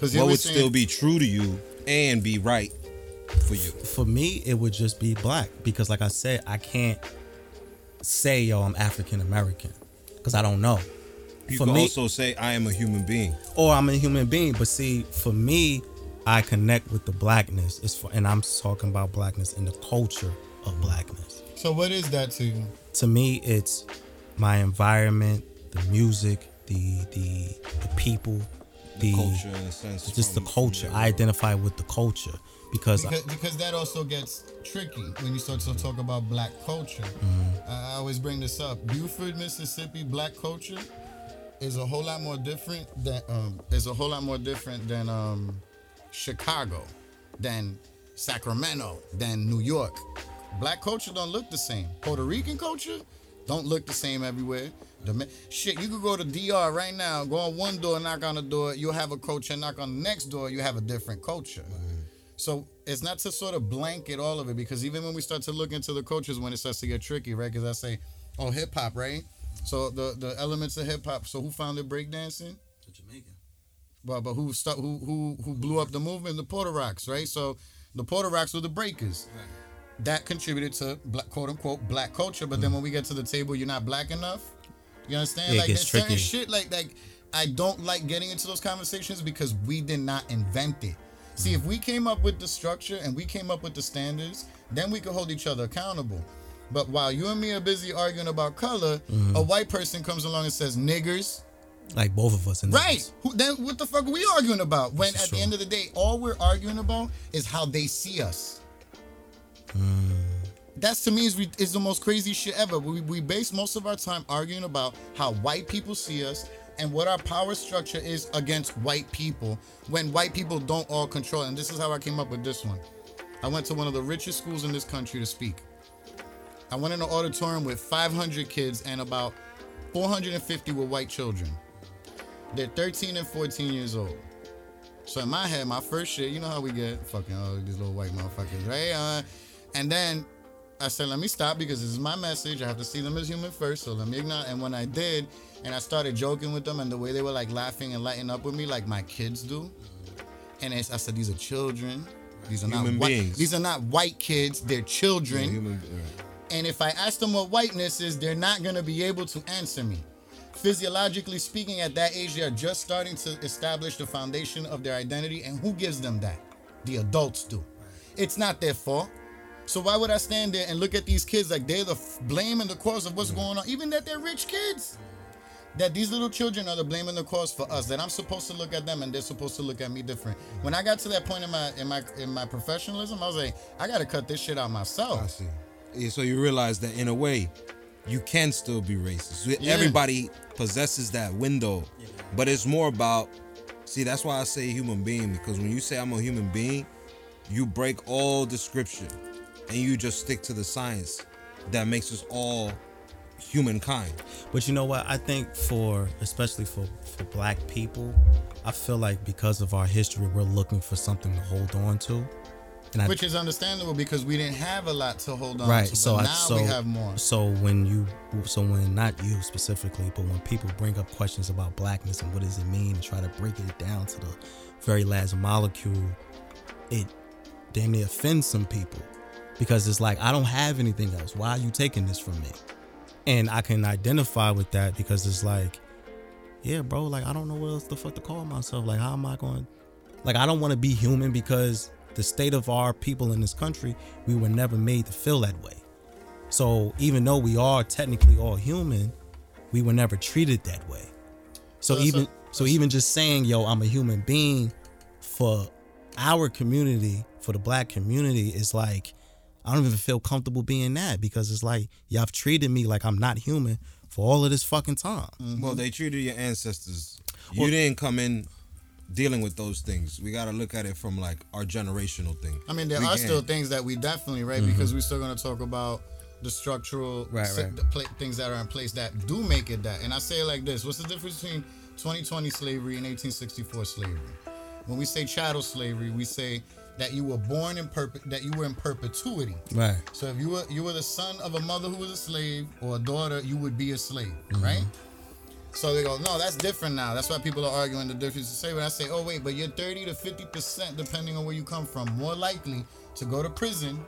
what would still be true to you and be right for you? for me it would just be black because like i said i can't say yo i'm african american because i don't know You for can me also say I am a human being. or i'm a human being but see for me i connect with the blackness it's for and i'm talking about blackness and the culture of blackness so what is that to you to me it's my environment the music the the the people the, Culture in a sense. just from- the culture your i identify with the culture because, because, because that also gets tricky when you start to talk about black culture. Mm-hmm. I I always bring this up. Buford, Mississippi, black culture is a whole lot more different than um, is a whole lot more different than um, Chicago, than Sacramento, than New York. Black culture don't look the same. Puerto Rican culture don't look the same everywhere. The shit, you could go to DR right now, go on one door, knock on the door, you'll have a culture, knock on the next door, you have a different culture. So it's not to sort of blanket all of it because even when we start to look into the cultures, when it starts to get tricky, right? Because I say Oh, hip hop, right? So the the elements of hip hop. So who founded breakdancing? The Jamaican. But but who stu- who who who blew up the movement? The Porter Rocks, right? So the Porter Rocks were the breakers. That contributed to black, quote unquote black culture. But then when we get to the table, you're not black enough. You understand? Mm. Yeah, it like gets there's certain tricky. shit like like I don't like getting into those conversations because we did not invent it. See, if we came up with the structure and we came up with the standards, then we could hold each other accountable. But while you and me are busy arguing about color, Mm-hmm. a white person comes along and says niggers, Like both of us in Right. Who, then what the fuck are we arguing about? When at the end of the day, all we're arguing about is how they see us. Hmm. That's to me is, is the most crazy shit ever. We, we base most of our time arguing about how white people see us and what our power structure is against white people when white people don't all control. And this is how I came up with this one. I went to one of the richest schools in this country to speak. I went in an auditorium with 500 kids and about 450 were white children. They're 13 and 14 years old. So in my head, my first shit, you know how we get fucking all these little white motherfuckers, right? Uh, and then I said, let me stop because this is my message. I have to see them as human first. So let me ignore. And when I did, and I started joking with them, and the way they were like laughing and lighting up with me, like my kids do. And I said, these are children. These are Human not white. beings. These are not white kids. They're children. Human- And if I ask them what whiteness is, they're not going to be able to answer me. Physiologically speaking, at that age, they're just starting to establish the foundation of their identity. And who gives them that? The adults do. It's not their fault. So why would I stand there and look at these kids like they're the f- blame and the cause of what's mm-hmm. going on, even that they're rich kids? That these little children are the blame and the cause for us. That I'm supposed to look at them and they're supposed to look at me different. When I got to that point in my in my in my professionalism, I was like, I gotta cut this shit out myself. I see. Yeah, so you realize that in a way, you can still be racist. Yeah. Everybody possesses that window, but it's more about. See, that's why I say human being because when you say I'm a human being, you break all description, and you just stick to the science that makes us all humankind. But you know what? I think for especially for for black people, I feel like because of our history, we're looking for something to hold on to. And I, Which is understandable because we didn't have a lot to hold on right. to. So but I now so we have more. so when you so when not you specifically, but when people bring up questions about blackness and what does it mean and try to break it down to the very last molecule, it damn near offends some people because it's like I don't have anything else. Why are you taking this from me? And I can identify with that because it's like, yeah, bro, like I don't know what else the fuck to call myself. Like, how am I going? Like, I don't want to be human because the state of our people in this country, we were never made to feel that way. So even though we are technically all human, we were never treated that way. So even a- so even just saying, yo, I'm a human being for our community, for the black community, is like I don't even feel comfortable being that because it's like y'all have treated me like I'm not human for all of this fucking time. Mm-hmm. Well, they treated your ancestors. You didn't come in dealing with those things. We got to look at it from like our generational thing. I mean, there We are can't- still things that we definitely right mm-hmm. because we're still going to talk about the structural Right, si- right. the pla- things that are in place that do make it that. And I say it like this: What's the difference between 2020 slavery and 1864 slavery? When we say chattel slavery, we say that you were born in perp- that you were in perpetuity. Right. So if you were you were the son of a mother who was a slave or a daughter, you would be a slave, mm-hmm. right? So they go, no, that's different now. That's why people are arguing the difference to say. When I say, oh wait, but you're 30 to 50 percent, depending on where you come from, more likely to go to prison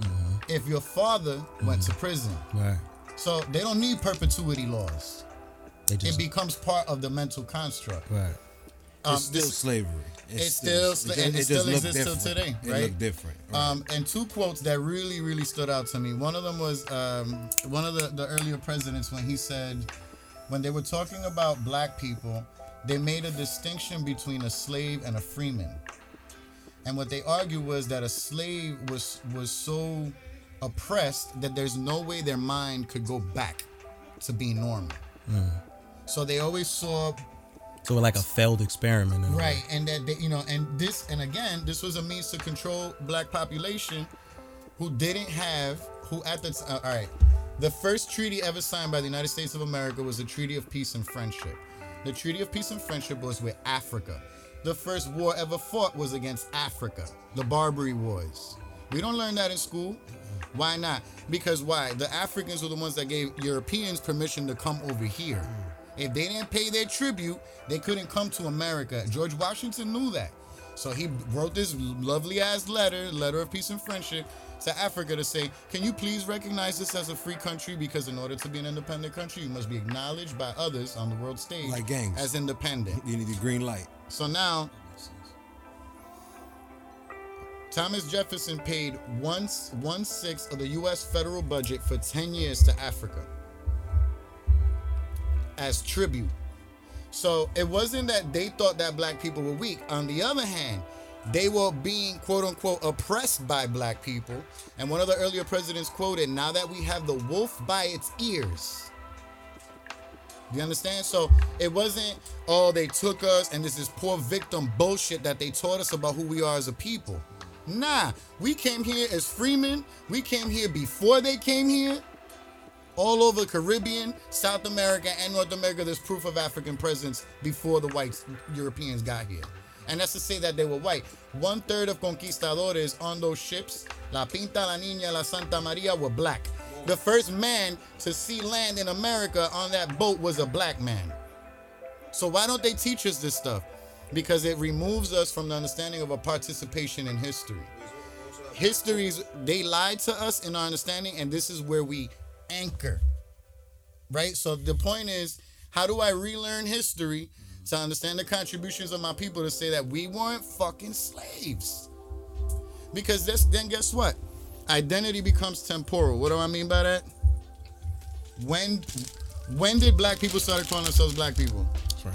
mm-hmm. if your father went to mm-hmm. prison. Right. So they don't need perpetuity laws. They It becomes part of the mental construct. right. Um, It's still this- slavery. It's still sla- and it still exists till today, It right? looked different. right. Um, and two quotes that really, really stood out to me. One of them was um, one of the, the earlier presidents when he said, when they were talking about black people, they made a distinction between a slave and a freeman. And what they argued was that a slave was was so oppressed that there's no way their mind could go back to being normal. So they always saw So like a failed experiment. Right, and that they, you know, and this, and again, this was a means to control black population who didn't have, who at the uh, all right, the first treaty ever signed by the United States of America was the Treaty of Peace and Friendship. The Treaty of Peace and Friendship was with Africa. The first war ever fought was against Africa, the Barbary Wars. We don't learn that in school. Why not? Because why? The Africans were the ones that gave Europeans permission to come over here. If they didn't pay their tribute, they couldn't come to America. George Washington knew that. So he wrote this lovely ass letter, letter of peace and friendship to Africa to say, can you please recognize this as a free country? Because in order to be an independent country, you must be acknowledged by others on the world stage Like gangs. as independent. You need the green light. So now, Thomas Jefferson paid one one sixth of the U.S. federal budget for ten years to Africa as tribute. So it wasn't that they thought that black people were weak. On the other hand, they were being quote unquote oppressed by black people. And one of the earlier presidents quoted, "Now that we have the wolf by its ears." You understand? So it wasn't, oh, they took us and this is poor victim bullshit that they taught us about who we are as a people. Nah, we came here as freemen. We came here before they came here. All over Caribbean, South America, and North America, there's proof of African presence before the whites Europeans got here. And that's to say that they were white. One third of conquistadores on those ships, La Pinta, La Niña, La Santa Maria, were black. The first man to see land in America on that boat was a black man. So why don't they teach us this stuff? Because it removes us from the understanding of a participation in history. Histories, they lied to us in our understanding, and this is where we anchor. Right? So the point is, how do I relearn history to understand the contributions of my people to say that we weren't fucking slaves? Because this, then guess what? Identity becomes temporal. What do I mean by that? When when did black people start calling themselves black people? Right.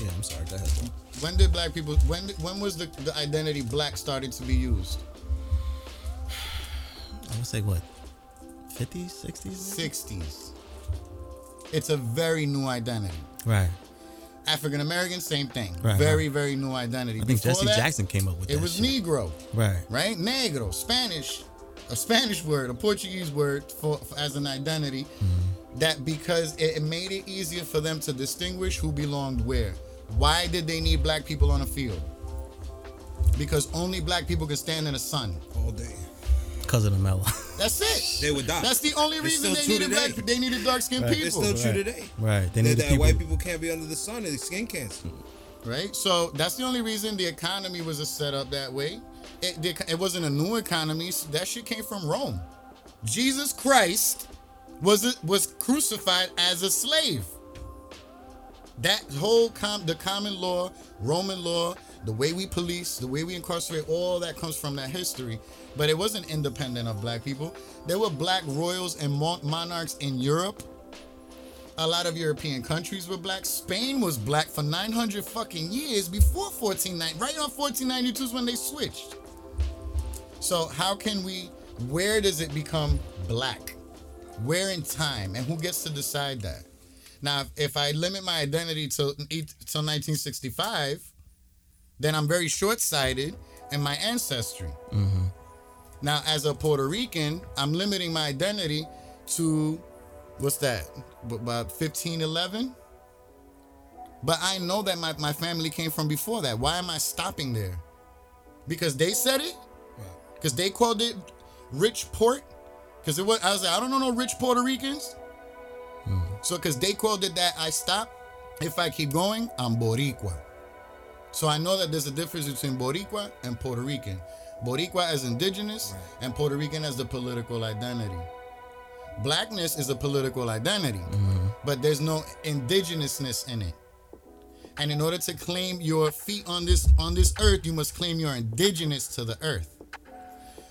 Yeah, I'm sorry. Go ahead. When did black people when when was the, the identity black started to be used? I would say what? 50s, 60s? 60s. It's a very new identity. Right. African American, same thing. Right, very, very new identity. I think Before Jesse that, Jackson came up with It that was shit. Negro, Right. right? Negro, Spanish, a Spanish word, a Portuguese word for, for- as an identity. Mm-hmm. That because it, it made it easier for them to distinguish who belonged where. Why did they need black people on a field? Because only black people could stand in the sun. all day. Because of the mellow. That's it. They would die. That's the only It's reason still they true needed today. black. They needed dark skinned Right. people. It's still true Right. today. right. They That, need the that people. white people can't be under the sun and skin cancer. right? So that's the only reason the economy was a set up that way. It, the, it wasn't a new economy. That shit came from Rome. Jesus Christ was was crucified as a slave. That whole com, the common law, Roman law, the way we police, the way we incarcerate, all that comes from that history. But it wasn't independent of black people. There were black royals and mon- monarchs in Europe. A lot of European countries were black. Spain was black for 900 fucking years before 1490. Right on 1492 is when they switched. So how can we? Where does it become black? Where in time, and who gets to decide that? Now, if, I limit my identity till till 1965, then I'm very short-sighted in my ancestry. Mm-hmm. Now, as a Puerto Rican, I'm limiting my identity to what's that? About 1511? But I know that my, my family came from before that. Why am I stopping there? Because they said it? Because they called it rich port? Because it was I was like, I don't know no rich Puerto Ricans. Hmm. So because they called it that, I stop. If I keep going, I'm Boricua. So I know that there's a difference between Boricua and Puerto Rican. Boricua as indigenous and Puerto Rican as the political identity. Blackness is a political identity, mm-hmm. but there's no indigenousness in it. And in order to claim your feet on this on this earth, you must claim you're indigenous to the earth.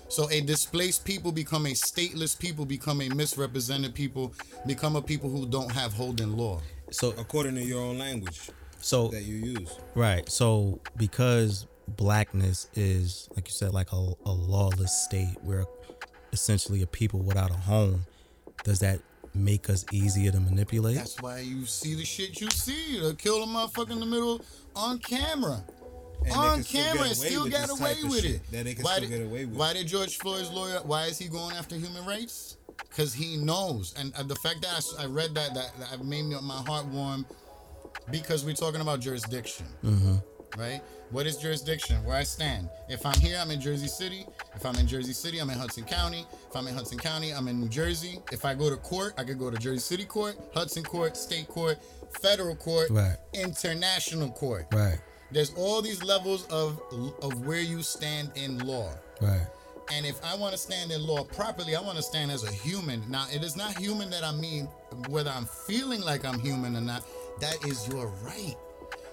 So a displaced people become a stateless people, become a misrepresented people, become a people who don't have holding law. So, According to your own language so that you use. Right. So because blackness is, like you said, like a, a lawless state, we're essentially a people without a home. Does that make us easier to manipulate? That's why you see the shit you see. They kill a motherfucker in the middle on camera. And on camera get and still got away with it. that they can why still did, get away with. Why did George Floyd's lawyer? Why is he going after human rights? Because he knows, and uh, the fact that I read that that, that made me my heart warm, because we're talking about jurisdiction. right? What is jurisdiction? Where I stand. If I'm here, I'm in Jersey City. If I'm in Jersey City, I'm in Hudson County. If I'm in Hudson County, I'm in New Jersey. If I go to court, I could go to Jersey City Court, Hudson Court, State Court, Federal Court, Right. International Court. Right. There's all these levels of of where you stand in law. Right. And if I want to stand in law properly, I want to stand as a human. Now, it is not human that I mean whether I'm feeling like I'm human or not. That is your right.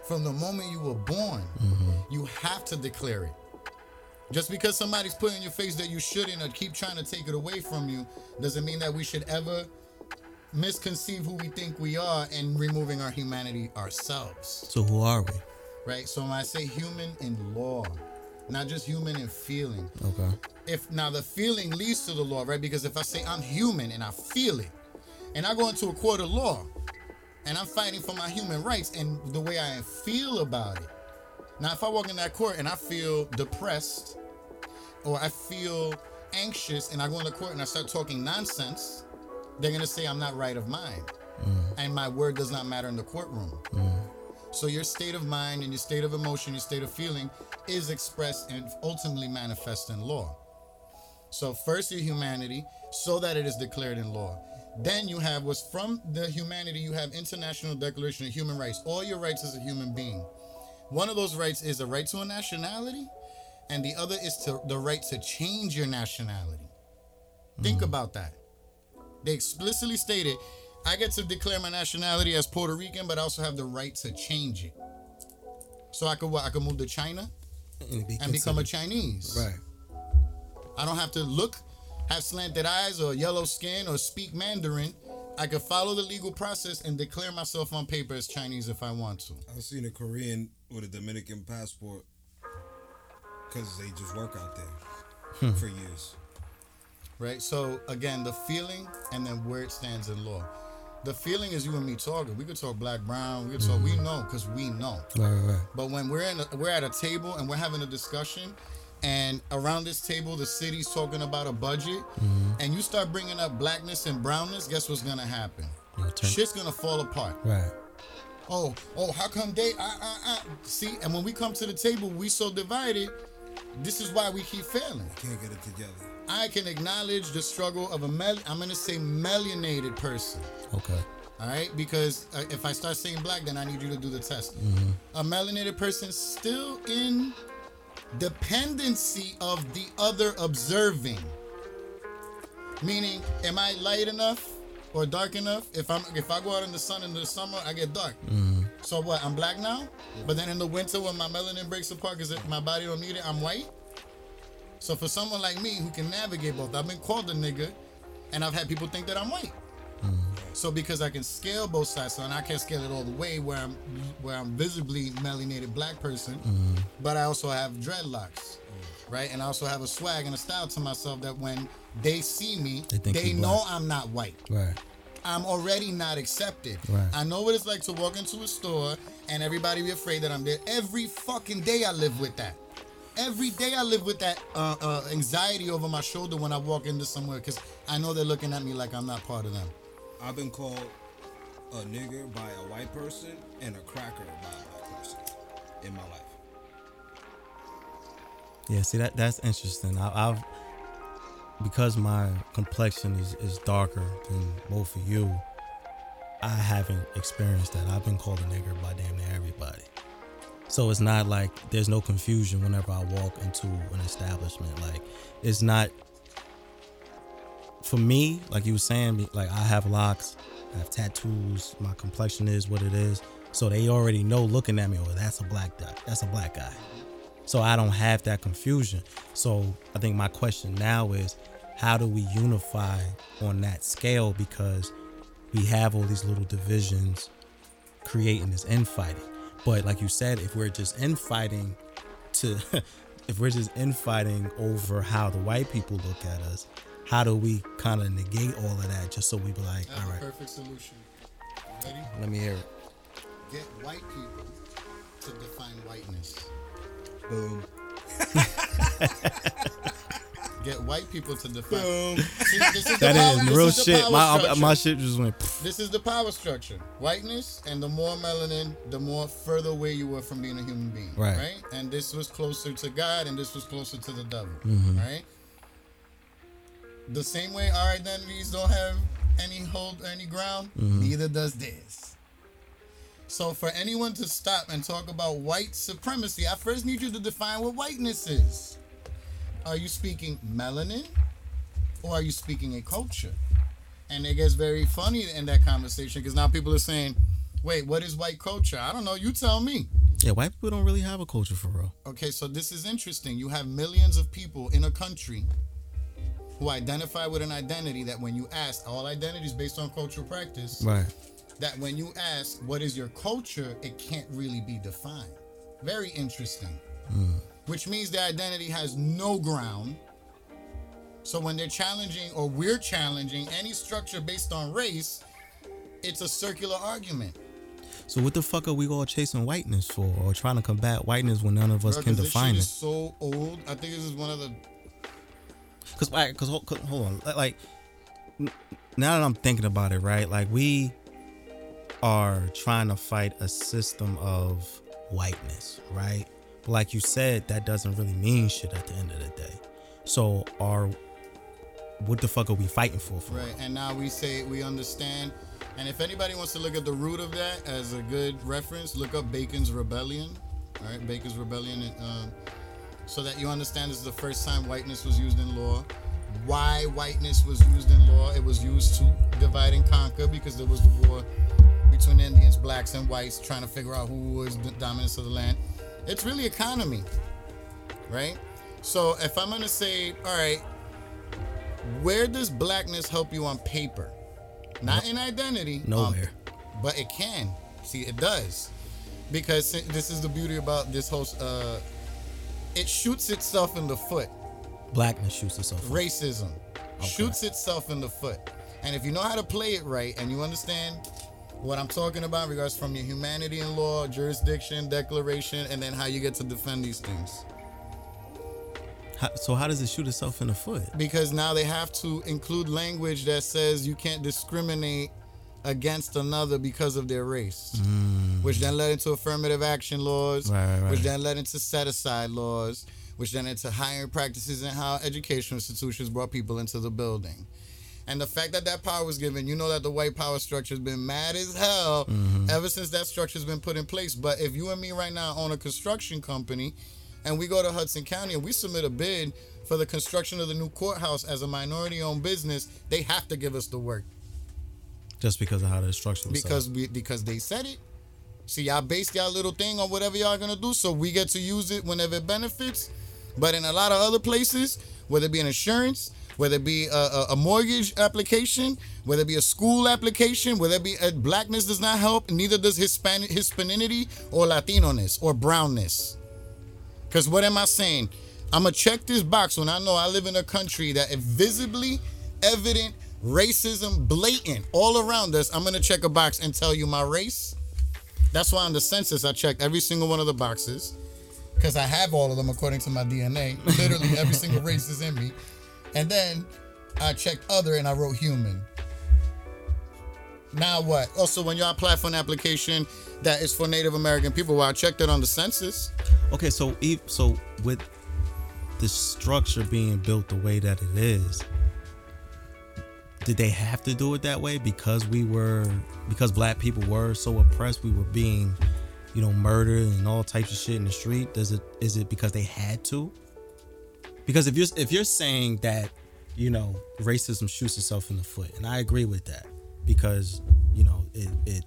From the moment you were born, mm-hmm. you have to declare it. Just because somebody's put in your face that you shouldn't or keep trying to take it away from you doesn't mean that we should ever misconceive who we think we are and removing our humanity ourselves So who are we? right? So when I say human in law, not just human in feeling. Okay. If now the feeling leads to the law, right? Because if I say I'm human and I feel it, and I go into a court of law, and I'm fighting for my human rights and the way I feel about it. Now, if I walk in that court and I feel depressed, or I feel anxious, and I go in the court and I start talking nonsense, they're gonna say I'm not right of mind, mm. and my word does not matter in the courtroom. Mm. So your state of mind and your state of emotion, your state of feeling is expressed and ultimately manifest in law. So first your humanity, so that it is declared in law. Then you have what's from the humanity, you have International Declaration of Human Rights, all your rights as a human being. One of those rights is a right to a nationality, and the other is to the right to change your nationality. Think mm. about that. They explicitly stated, I get to declare my nationality as Puerto Rican, but I also have the right to change it. So I could what? I could move to China And, be and become a Chinese. Right. I don't have to look, have slanted eyes or yellow skin or speak Mandarin. I could follow the legal process and declare myself on paper as Chinese if I want to. I've seen a Korean with a Dominican passport because they just work out there hmm. for years. Right? So again, the feeling and then where it stands in law. The feeling is you and me talking. We could talk black, brown. We could talk. We mm-hmm. know because we know. Right. Right. right. But when we're in, a, we're at a table and we're having a discussion, and around this table the city's talking about a budget, and you start bringing up blackness and brownness, guess what's gonna happen? Turn- Shit's gonna fall apart. Right. Oh, oh, how come they? Uh, uh, uh. See, and when we come to the table, we so divided. This is why we keep failing. We can't get it together. I can acknowledge the struggle of a mel. I'm gonna say melanated person. Okay. All right, because uh, if I start saying black, then I need you to do the test. A melanated person still in dependency of the other observing. Meaning, am I light enough or dark enough? If I'm if I go out in the sun in the summer, I get dark. Mm-hmm. So what? I'm black now, but then in the winter when my melanin breaks apart because my body don't need it, I'm white. So for someone like me who can navigate both, I've been called a nigga, and I've had people think that I'm white. So because I can scale both sides, so and I can't scale it all the way where I'm where I'm visibly melanated black person, but I also have dreadlocks, right? And I also have a swag and a style to myself that when they see me, They they, know black. I'm not white. Right. I'm already not accepted. Right. I know what it's like to walk into a store and everybody be afraid that I'm there. Every fucking day I live with that. Every day I live with that uh, uh, anxiety over my shoulder when I walk into somewhere because I know they're looking at me like I'm not part of them. I've been called a nigger by a white person and a cracker by a black person in my life. Yeah, see that that's interesting. I, I've because my complexion is, is darker than both of you. I haven't experienced that. I've been called a nigger by damn near everybody. So it's not like there's no confusion whenever I walk into an establishment. Like it's not for me. Like you were saying, like I have locks, I have tattoos. My complexion is what it is. So they already know looking at me. Oh, that's a black guy. That's a black guy. So I don't have that confusion. So I think my question now is how do we unify on that scale because we have all these little divisions creating this infighting. But like you said, if we're just infighting to <laughs> if we're just infighting over how the white people look at us, how do we kind of negate all of that just so we be like, I have all a right, perfect solution. Ready? let me hear it. Get white people to define whiteness. Boom. Get <laughs> get white people to define. See, this is the That power- is real is shit. My structure. my shit just went. pff. This is the power structure. Whiteness, and the more melanin, the more further away you were from being a human being. Right. Right? And this was closer to God, and this was closer to the devil. Mm-hmm. Right? The same way our identities don't have any hold, any ground, Mm-hmm. neither does this. So for anyone to stop and talk about white supremacy, I first need you to define what whiteness is. Are you speaking melanin, or are you speaking a culture? And it gets very funny in that conversation because now people are saying, wait, what is white culture? I don't know. You tell me. Yeah, white people don't really have a culture for real. Okay, so this is interesting. You have millions of people in a country who identify with an identity that when you ask, all identities based on cultural practice, Right. that when you ask, what is your culture, it can't really be defined. Very interesting. Hmm. Which means the identity has no ground. So when they're challenging or we're challenging any structure based on race, it's a circular argument. So what the fuck are we all chasing whiteness for, or trying to combat whiteness when none of us Bro, can define it? is so old. I think this is one of the Cause, like, cause, hold, hold on, Like- now that I'm thinking about it, right? Like, we are trying to fight a system of whiteness, right? But like you said, that doesn't really mean shit at the end of the day. So, are what the fuck are we fighting for? For Right, and now we say we understand. And if anybody wants to look at the root of that as a good reference, look up Bacon's Rebellion. All right, Bacon's Rebellion, um, so that you understand this is the first time whiteness was used in law. Why whiteness was used in law? It was used to divide and conquer because there was the war between Indians, blacks, and whites trying to figure out who was the dominance of the land. It's really economy, right? So if I'm gonna say, all right, where does blackness help you on paper? Not in identity. um, Nowhere. but it can. See, it does. Because this is the beauty about this whole uh it shoots itself in the foot. Blackness shoots itself. Racism shoots itself in the foot. And if you know how to play it right and you understand what I'm talking about in regards from your humanity and law, jurisdiction, declaration, and then how you get to defend these things. How, so how does it shoot itself in the foot? because now they have to include language that says you can't discriminate against another because of their race, which then led into affirmative action laws, Right, right, right. which then led into set aside laws, which then into hiring practices and how educational institutions brought people into the building. And the fact that that power was given, you know that the white power structure has been mad as hell Mm-hmm. ever since that structure's been put in place. But if you and me right now own a construction company and we go to Hudson County and we submit a bid for the construction of the new courthouse as a minority owned business, they have to give us the work Just because of how the structure was set because we because they said it. See, y'all base y'all little thing on whatever y'all gonna do, so we get to use it whenever it benefits. But in a lot of other places, whether it be an insurance, whether it be a, a, a mortgage application, whether it be a school application, whether it be uh, blackness does not help, neither does Hispanic Hispaninity or Latino-ness or brownness. Because what am I saying? I'm gonna check this box when I know I live in a country that is visibly evident racism, blatant all around us. I'm gonna check a box and tell you my race. That's why on the census I checked every single one of the boxes because I have all of them according to my DNA. Literally every <laughs> single race is in me. And then I checked other and I wrote human. Now what? Also, when you apply for an application that is for Native American people, well, I checked it on the census. Okay, so so with the structure being built the way that it is, did they have to do it that way because we were because black people were so oppressed, we were being, you know, murdered and all types of shit in the street? Does it is it because they had to? Because if you're if you're saying that, you know, racism shoots itself in the foot, and I agree with that because you know it it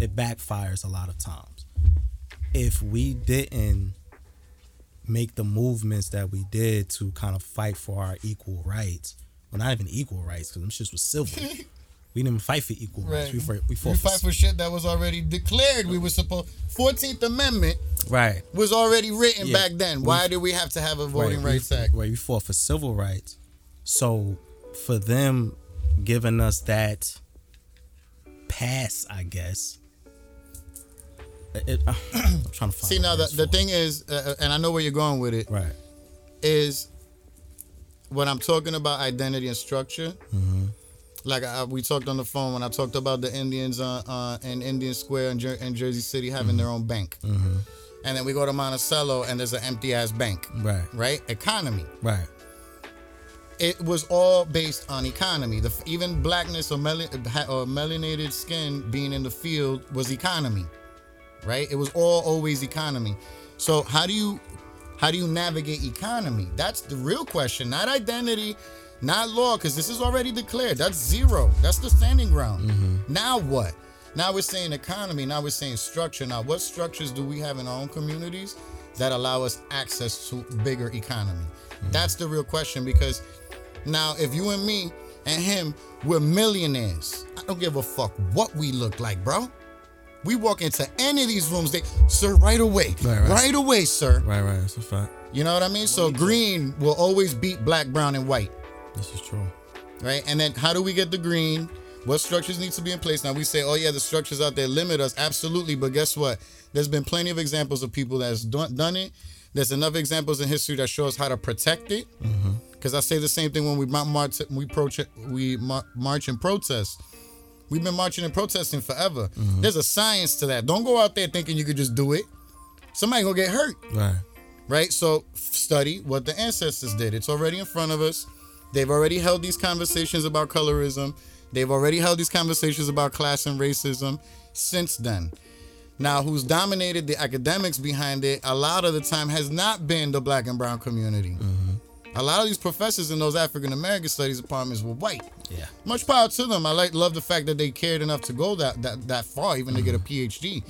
it backfires a lot of times if we didn't make the movements that we did to kind of fight for our equal rights, well, not even equal rights, because them shits was civil. <laughs> we didn't even fight for equal rights. We, fought, we fought we for, fight for shit that was already declared. We were supposed. Fourteenth Amendment right. was already written Yeah. back then. Why did we have to have a Voting right. Rights we, Act? Right, we fought for civil rights. So for them giving us that pass, I guess. It, <clears throat> I'm trying to find. See now the, the thing is, uh, and I know where you're going with it, Right. is when I'm talking about identity and structure, like I, we talked on the phone when I talked about the Indians uh, uh, in Indian Square in, Jer- in Jersey City having their own bank, and then we go to Monticello and there's an empty ass bank, Right. right? Economy. Right. It was all based on economy. The even blackness or, mel- or melanated skin being in the field was economy, right? It was all always economy. So how do you how do you navigate economy? That's the real question, not identity, not law, because this is already declared. That's zero. That's the standing ground. Mm-hmm. Now what? Now we're saying economy. Now we're saying structure. Now what structures do we have in our own communities that allow us access to bigger economy? Mm-hmm. That's the real question because now if you and me and him we're millionaires, I don't give a fuck what we look like, bro. We walk into any of these rooms, they sir, right away, Right, right. right away, sir. Right. Right. That's a fact. You know what I mean? So green will always beat black, brown, and white, This is true. right? And then how do we get the green? What structures need to be in place? Now we say, oh yeah, the structures out there limit us, absolutely. But guess what? There's been plenty of examples of people that's done, done it. There's enough examples in history that show us how to protect it. Mm-hmm. Because I say the same thing when we march, we approach, we march and protest. We've been marching and protesting forever. Mm-hmm. There's a science to that. Don't go out there thinking you could just do it. Somebody gonna get hurt Right. right? So study what the ancestors did. It's already in front of us. They've already held these conversations about colorism. They've already held these conversations about class and racism since then. Now, who's dominated the academics behind it a lot of the time has not been the black and brown community. Mm-hmm. A lot of these professors in those African American studies departments were white. Yeah. Much power to them. I like love the fact that they cared enough to go that that, that far, even to get a PhD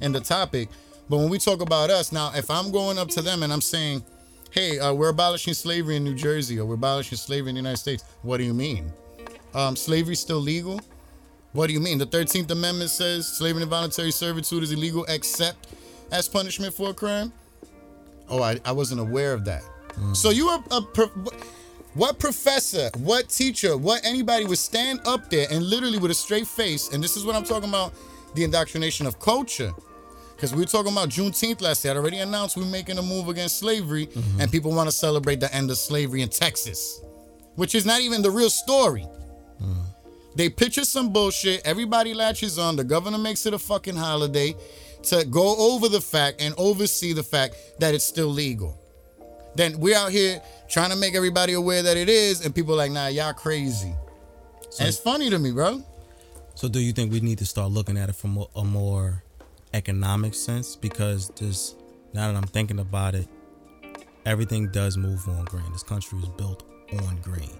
in the topic. But when we talk about us now, if I'm going up to them and I'm saying, "Hey, uh, we're abolishing slavery in New Jersey, or we're abolishing slavery in the United States," what do you mean? Um, slavery's still legal? What do you mean? The Thirteenth Amendment says slavery and voluntary servitude is illegal except as punishment for a crime. Oh, I, I wasn't aware of that. So you are a, what professor, what teacher, what anybody would stand up there and literally with a straight face, and this is what I'm talking about, the indoctrination of culture. Because we were talking about Juneteenth last year. I already announced we're making a move against slavery, mm-hmm. and people want to celebrate the end of slavery in Texas, which is not even the real story. Mm. They picture some bullshit. Everybody latches on. The governor makes it a fucking holiday to go over the fact and oversee the fact that it's still legal. Then we're out here trying to make everybody aware that it is, and people are like, nah, y'all crazy. and it's funny to me, bro. So, do you think we need to start looking at it from a- a more economic sense? Because this, now that I'm thinking about it, everything does move on green. This country is built on green.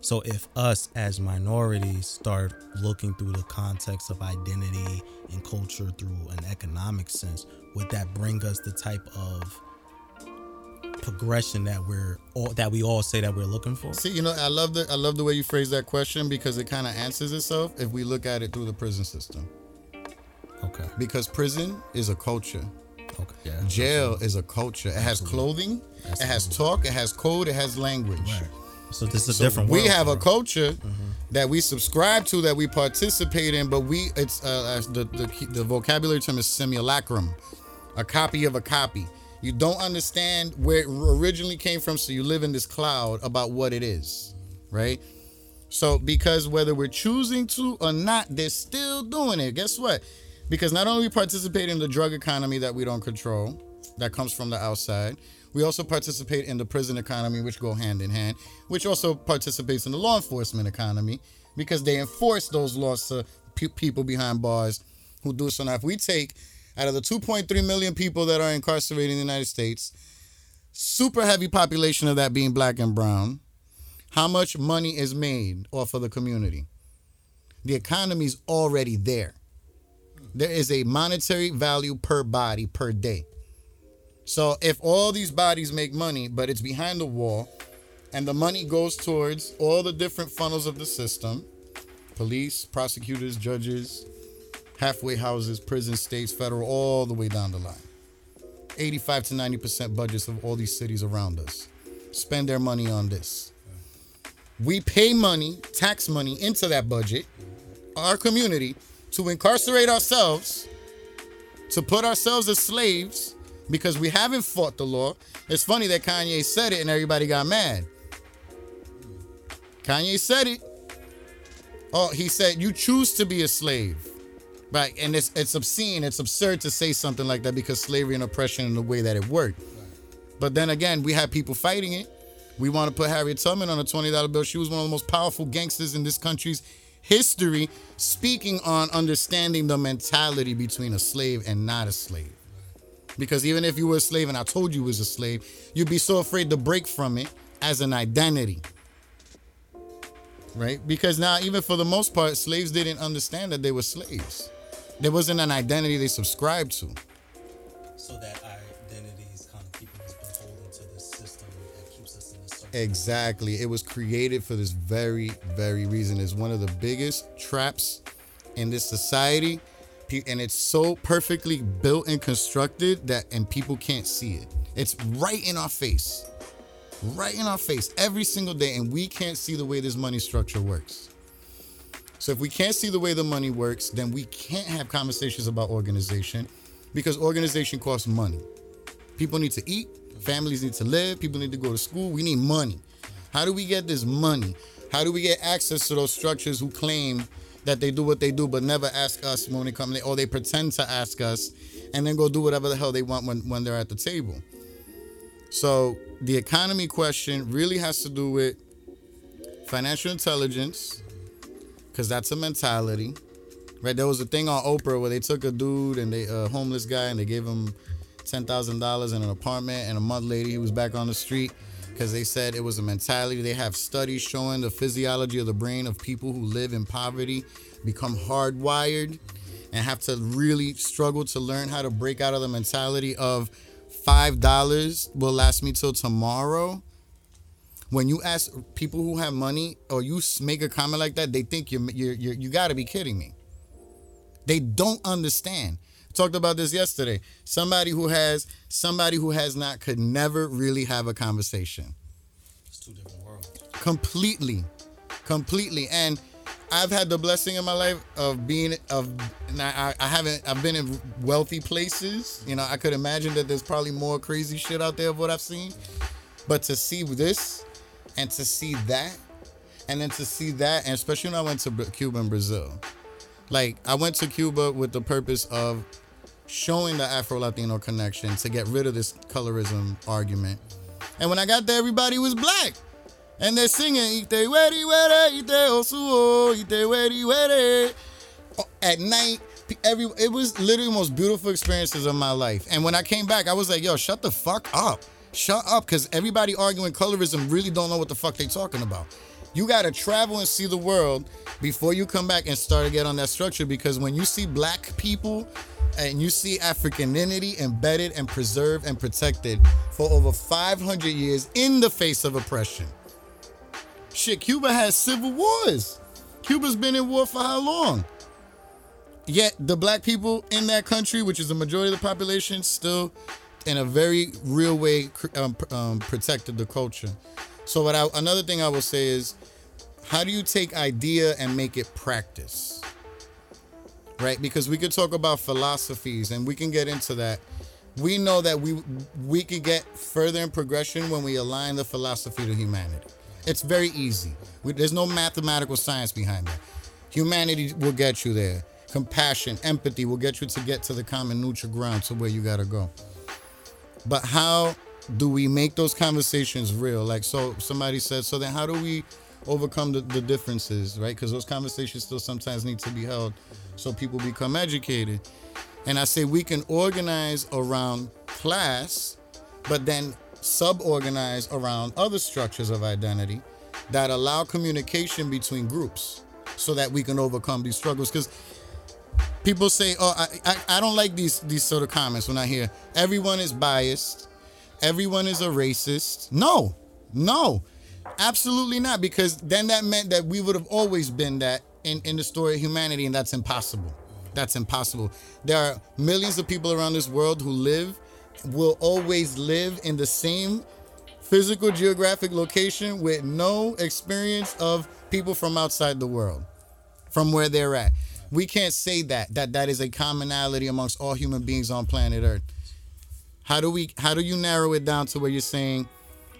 So, if us as minorities start looking through the context of identity and culture through an economic sense, would that bring us the type of progression that we're all that we all say that we're looking for? See, you know, I love the I love the way you phrase that question because it kind of answers itself if we look at it through the prison system. Okay. Because prison is a culture. Okay. Yeah. Jail is a culture. It has clothing, it has talk, it has code, it has language. Right. So this is a So different we have a culture that we subscribe to, that we participate in, but we it's uh, the, the the vocabulary term is simulacrum, a copy of a copy. You don't understand where it originally came from, so you live in this cloud about what it is, right? So because whether we're choosing to or not, they're still doing it. Guess what? Because not only we participate in the drug economy that we don't control, that comes from the outside, we also participate in the prison economy, which go hand in hand, which also participates in the law enforcement economy because they enforce those laws to pe- people behind bars who do so. Now, if we take out of the 2.3 million people that are incarcerated in the United States, super heavy population of that being black and brown, how much money is made off of the community? The economy's already there. There is a monetary value per body per day. So if all these bodies make money, but it's behind the wall, and the money goes towards all the different funnels of the system police, prosecutors, judges, halfway houses, prison, states, federal, all the way down the line. 85 to 90% budgets of all these cities around us spend their money on this. We pay money, tax money into that budget, our community, to incarcerate ourselves, to put ourselves as slaves because we haven't fought the law. It's funny that Kanye said it and everybody got mad. Kanye said it. Oh, he said you choose to be a slave. Right, and it's it's obscene, it's absurd to say something like that because slavery and oppression and the way that it worked. But then again, we have people fighting it. We want to put Harriet Tubman on a $20 bill. She was one of the most powerful gangsters in this country's history, speaking on understanding the mentality between a slave and not a slave. Because even if you were a slave and I told you was a slave, you'd be so afraid to break from it as an identity. Right? Because now, even for the most part, slaves didn't understand that they were slaves. There wasn't an identity they subscribed to. So that identity is kind of keeping us beholden to this system that keeps us in this circle. Exactly. It was created for this very, very reason. It's one of the biggest traps in this society. And it's so perfectly built and constructed that and people can't see it. It's right in our face. Right in our face every single day. And we can't see the way this money structure works. So if we can't see the way the money works, then we can't have conversations about organization because organization costs money. People need to eat, families need to live, people need to go to school. We need money. How do we get this money? How do we get access to those structures who claim that they do what they do but never ask us when they come or they pretend to ask us and then go do whatever the hell they want when, when they're at the table? So the economy question really has to do with financial intelligence, because that's a mentality. Right? There was a thing on Oprah where they took a dude and they a homeless guy and they gave him ten thousand dollars in an apartment, and a month later he was back on the street because they said it was a mentality. They have studies showing the physiology of the brain of people who live in poverty become hardwired and have to really struggle to learn how to break out of the mentality of five dollars will last me till tomorrow when you ask people who have money or you make a comment like that, they think you're, you're, you're you got to be kidding me. They don't understand. Talked about this yesterday. Somebody who has somebody who has not could never really have a conversation. It's two different worlds. Completely, completely. And I've had the blessing in my life of being of. I, I haven't. I've been in wealthy places. You know, I could imagine that there's probably more crazy shit out there of what I've seen. But to see this and to see that and then to see that and especially when i went to cuba and brazil. Like i went to cuba with the purpose of showing the afro-latino connection to get rid of this colorism argument. And when i got there everybody was black. And they're singing "Ite weri were, ite osuo, ite weri were." at night every it was literally the most beautiful experiences of my life. And when i came back i was like yo shut the fuck up shut up because everybody arguing colorism really don't know what the fuck they talking about. You got to travel and see the world before you come back and start to get on that structure because when you see black people and you see africanity embedded and preserved and protected for over 500 years in the face of oppression. Shit cuba has civil wars. Cuba's been in war for how long? Yet the black people in that country, which is the majority of the population, still in a very real way um, um, protected the culture. So what I, another thing I will say is, how do you take idea and make it practice? Right? Because we could talk about philosophies and we can get into that. We know that we we could get further in progression when we align the philosophy to humanity. It's very easy. We, there's no mathematical science behind that. Humanity will get you there. Compassion, empathy will get you to get to the common neutral ground to where you gotta go. But how do we make those conversations real? Like, so somebody said, so then how do we overcome the, the differences, right? Because those conversations still sometimes need to be held so people become educated. And I say we can organize around class, but then sub organize around other structures of identity that allow communication between groups so that we can overcome these struggles. Because people say, "Oh, I, I I don't like these these sort of comments when I hear everyone is biased, everyone is a racist." No, no, absolutely not. Because then that meant that we would have always been that in in the story of humanity, and that's impossible. That's impossible. There are millions of people around this world who live, will always live in the same physical geographic location with no experience of people from outside the world from where they're at. We can't say that that that is a commonality amongst all human beings on planet Earth. How do we how do you narrow it down to where you're saying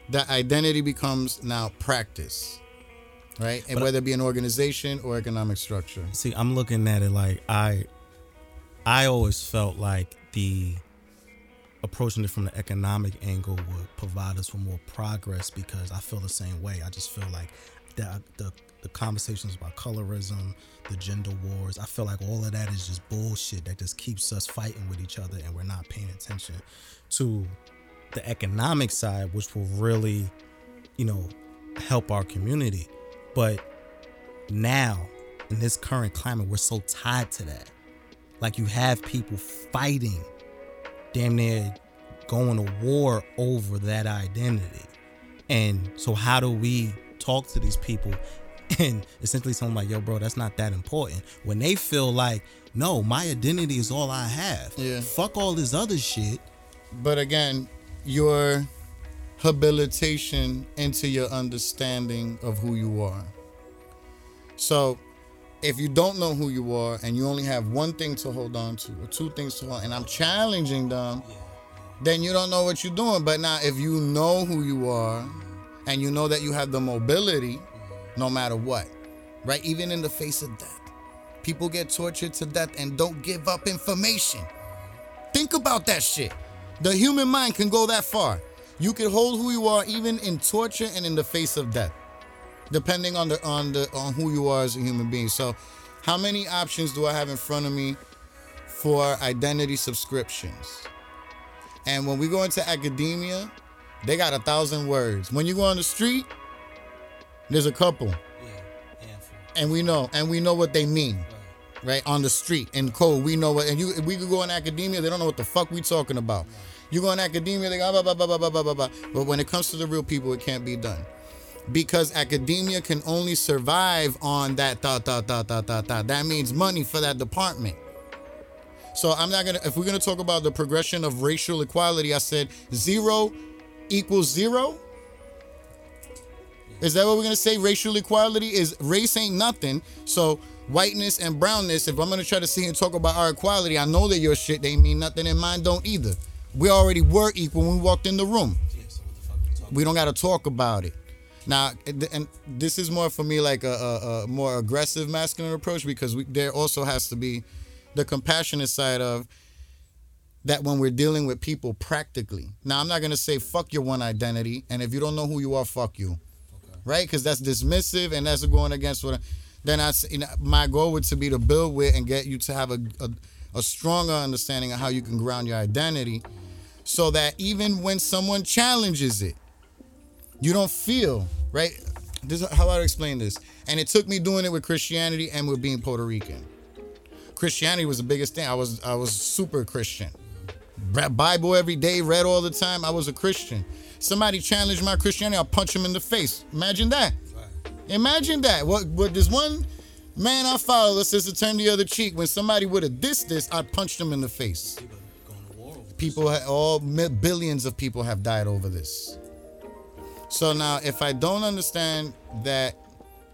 that identity becomes now practice? right? And But- whether it be an organization or economic structure. See, I'm looking at it like I I always felt like the approaching it from the economic angle would provide us with more progress because I feel the same way. I just feel like the the, the conversations about colorism, the gender wars, I feel like all of that is just bullshit that just keeps us fighting with each other and we're not paying attention to the economic side, which will really, you know, help our community. But now in this current climate we're so tied to that. Like you have people fighting damn near going to war over that identity. And so how do we talk to these people <laughs> and essentially them like yo bro that's not that important when they feel like no my identity is all i have Yeah. fuck all this other shit But again, your habilitation into your understanding of who you are. So, if you don't know who you are and you only have one thing to hold on to or two things to hold, on, and I'm challenging them, then you don't know what you're doing. But now, if you know who you are and you know that you have the mobility, no matter what, right? Even in the face of death, people get tortured to death and don't give up information. Think about that shit. The human mind can go that far. You can hold who you are even in torture and in the face of death, depending on the on the on who you are as a human being. So, how many options do I have in front of me for identity subscriptions? And when we go into academia, they got a thousand words. When you go on the street, there's a couple, and we know and we know what they mean right. on the street. In code we know what and you we could go in academia they don't know what the fuck we talking about. You go in academia they go blah, blah, blah, blah, blah, blah, blah, blah. but when it comes to the real people it can't be done. Because academia can only survive on that thought thought thought thought thought thought that means money for that department. So i'm not gonna if we're gonna talk about the progression of racial equality i said zero equals zero is that what we're gonna say? Racial equality is race ain't nothing. So whiteness and brownness. If I'm gonna try to sit here and talk about our equality, I know that your shit they mean nothing and mine don't either. We already were equal when we walked in the room. We don't gotta talk about it. Now, and and this is more for me like a, a, a more aggressive masculine approach because we, there also has to be the compassionate side of that when we're dealing with people practically. Now, I'm not gonna say fuck your one identity, and if you don't know who you are, fuck you right? Because that's dismissive and that's going against what. I, then I, you know, my goal would to be to build with and get you to have a, a a stronger understanding of how you can ground your identity, so that even when someone challenges it, you don't feel right. This is how I explain this, and it took me doing it with Christianity and with being Puerto Rican. Christianity was the biggest thing. I was I was super Christian. Read Bible every day, read all the time. I was a Christian. Somebody challenged my Christianity, I'll punch him in the face. Imagine that. Imagine that. What what this one man I follow that says to turn the other cheek. When somebody would have dissed this, I punched him in the face. People, all billions of people have died over this. So now, if I don't understand that,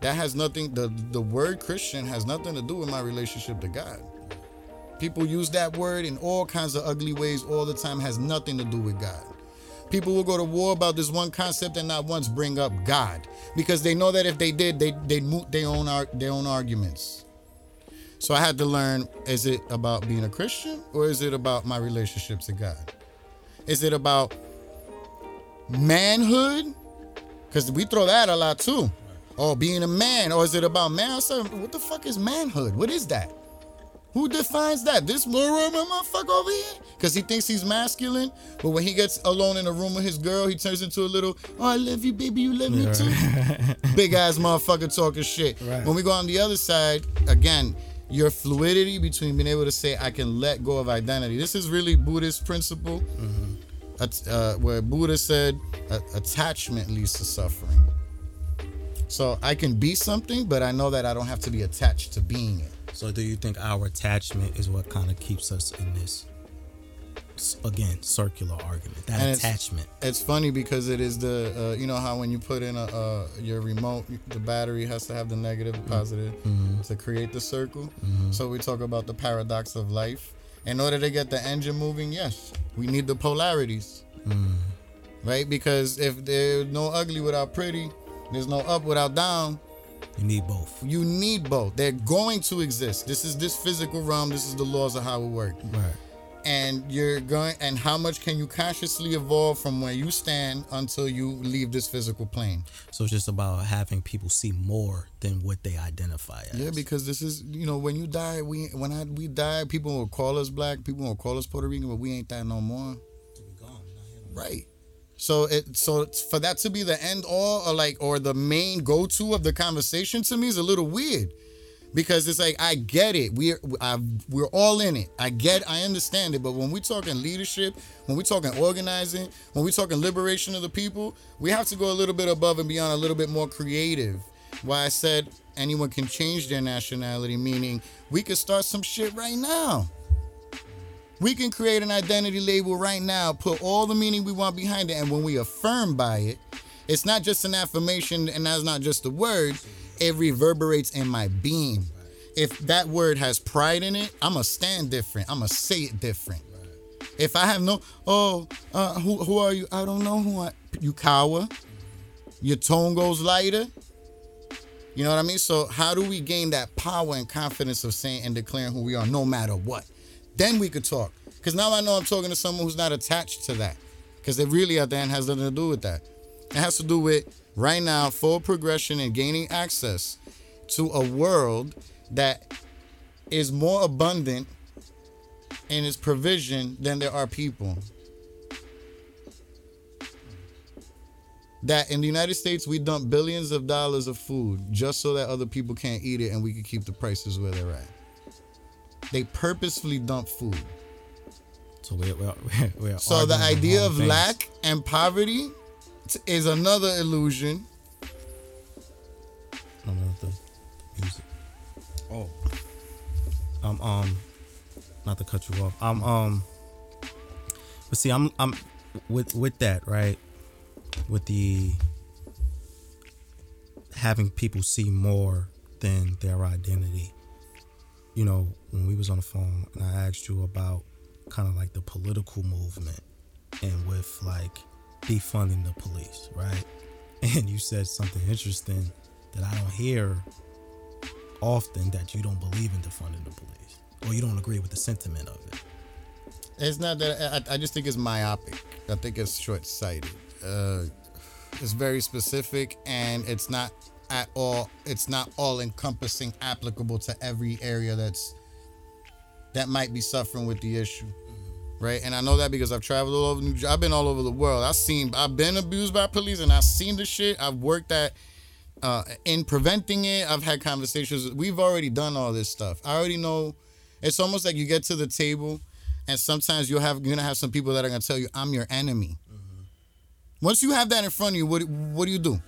that has nothing. The the word Christian has nothing to do with my relationship to God. People use that word in all kinds of ugly ways all the time. Has nothing to do with God. People will go to war about this one concept and not once bring up God because they know that if they did, they they moot their own their own arguments. So I had to learn: is it about being a Christian or is it about my relationship to God? Is it about manhood? Because we throw that a lot too. Or being a man, or is it about man? What the fuck is manhood? What is that? Who defines that? This little motherfucker over here? Because he thinks he's masculine, but when he gets alone in a room with his girl, he turns into a little, oh, I love you, baby, you love me too. <laughs> Big ass motherfucker talking shit. Right. When we go on the other side, again, your fluidity between being able to say, I can let go of identity. This is really Buddhist principle, At- uh, where Buddha said, attachment leads to suffering. So I can be something, but I know that I don't have to be attached to being it. So do you think our attachment is what kind of keeps us in this again circular argument? That And attachment. It's funny because it is the uh, you know how when you put in a uh, your remote, the battery has to have the negative and positive to create the circle. So we talk about the paradox of life. In order to get the engine moving, yes, we need the polarities, right? Because if there's no ugly without pretty, there's no up without down. You need both. You need both. They're going to exist. This is this physical realm. This is the laws of how it works. Right. And you're going. And how much can you consciously evolve from where you stand until you leave this physical plane? So it's just about having people see more than what they identify as. Yeah, because this is you know when you die, we when I we die, people will call us black, people will call us Puerto Rican, but we ain't that no more. Right. So it so for that to be the end all or like or the main go to of the conversation to me is a little weird. Because it's like I get it, we're I, we're all in it. I get, I understand it. But when we're talking leadership, when we're talking organizing, when we're talking liberation of the people, we have to go a little bit above and beyond, a little bit more creative. Why I said anyone can change their nationality, meaning we could start some shit right now. We can create an identity label right now, put all the meaning we want behind it, and when we affirm by it, it's not just an affirmation and that's not just a word, it reverberates in my being. If that word has pride in it, I'ma stand different. I'ma say it different. If I have no, oh, uh, who, who are you? I don't know who I, you cower. Your tone goes lighter. You know what I mean? So how do we gain that power and confidence of saying and declaring who we are no matter what? Then we could talk. Because now I know I'm talking to someone who's not attached to that. Because it really at the end has nothing to do with that. It has to do with right now full progression and gaining access to a world that is more abundant in its provision than there are people. That in the United States we dump billions of dollars of food just so that other people can't eat it and we can keep the prices where they're at. They purposefully dump food. So we're, we're, <laughs> we're, So the idea of things. lack and poverty t- is another illusion. No, the music. Oh, Um, um, not to cut you off. I'm um, but see, I'm I'm with with that right, with the having people see more than their identity. You know, when we was on the phone and I asked you about kind of like the political movement and with like defunding the police, right? <laughs> And you said something interesting that I don't hear often that you don't believe in defunding the police or you don't agree with the sentiment of it. It's not that I, I just think it's myopic. I think it's short sighted. Uh, it's very specific and it's not at all. It's not all encompassing, applicable to every area that's that might be suffering with the issue, right? And I know that because I've traveled all over New. Jer- I've been all over the world. I've seen. I've been abused by police and I've seen the shit. I've worked at uh, in preventing it. I've had conversations. We've already done all this stuff. I already know. It's almost like you get to the table, and sometimes you'll have you're gonna have some people that are gonna tell you, "I'm your enemy." Once you have that in front of you, what what do you do?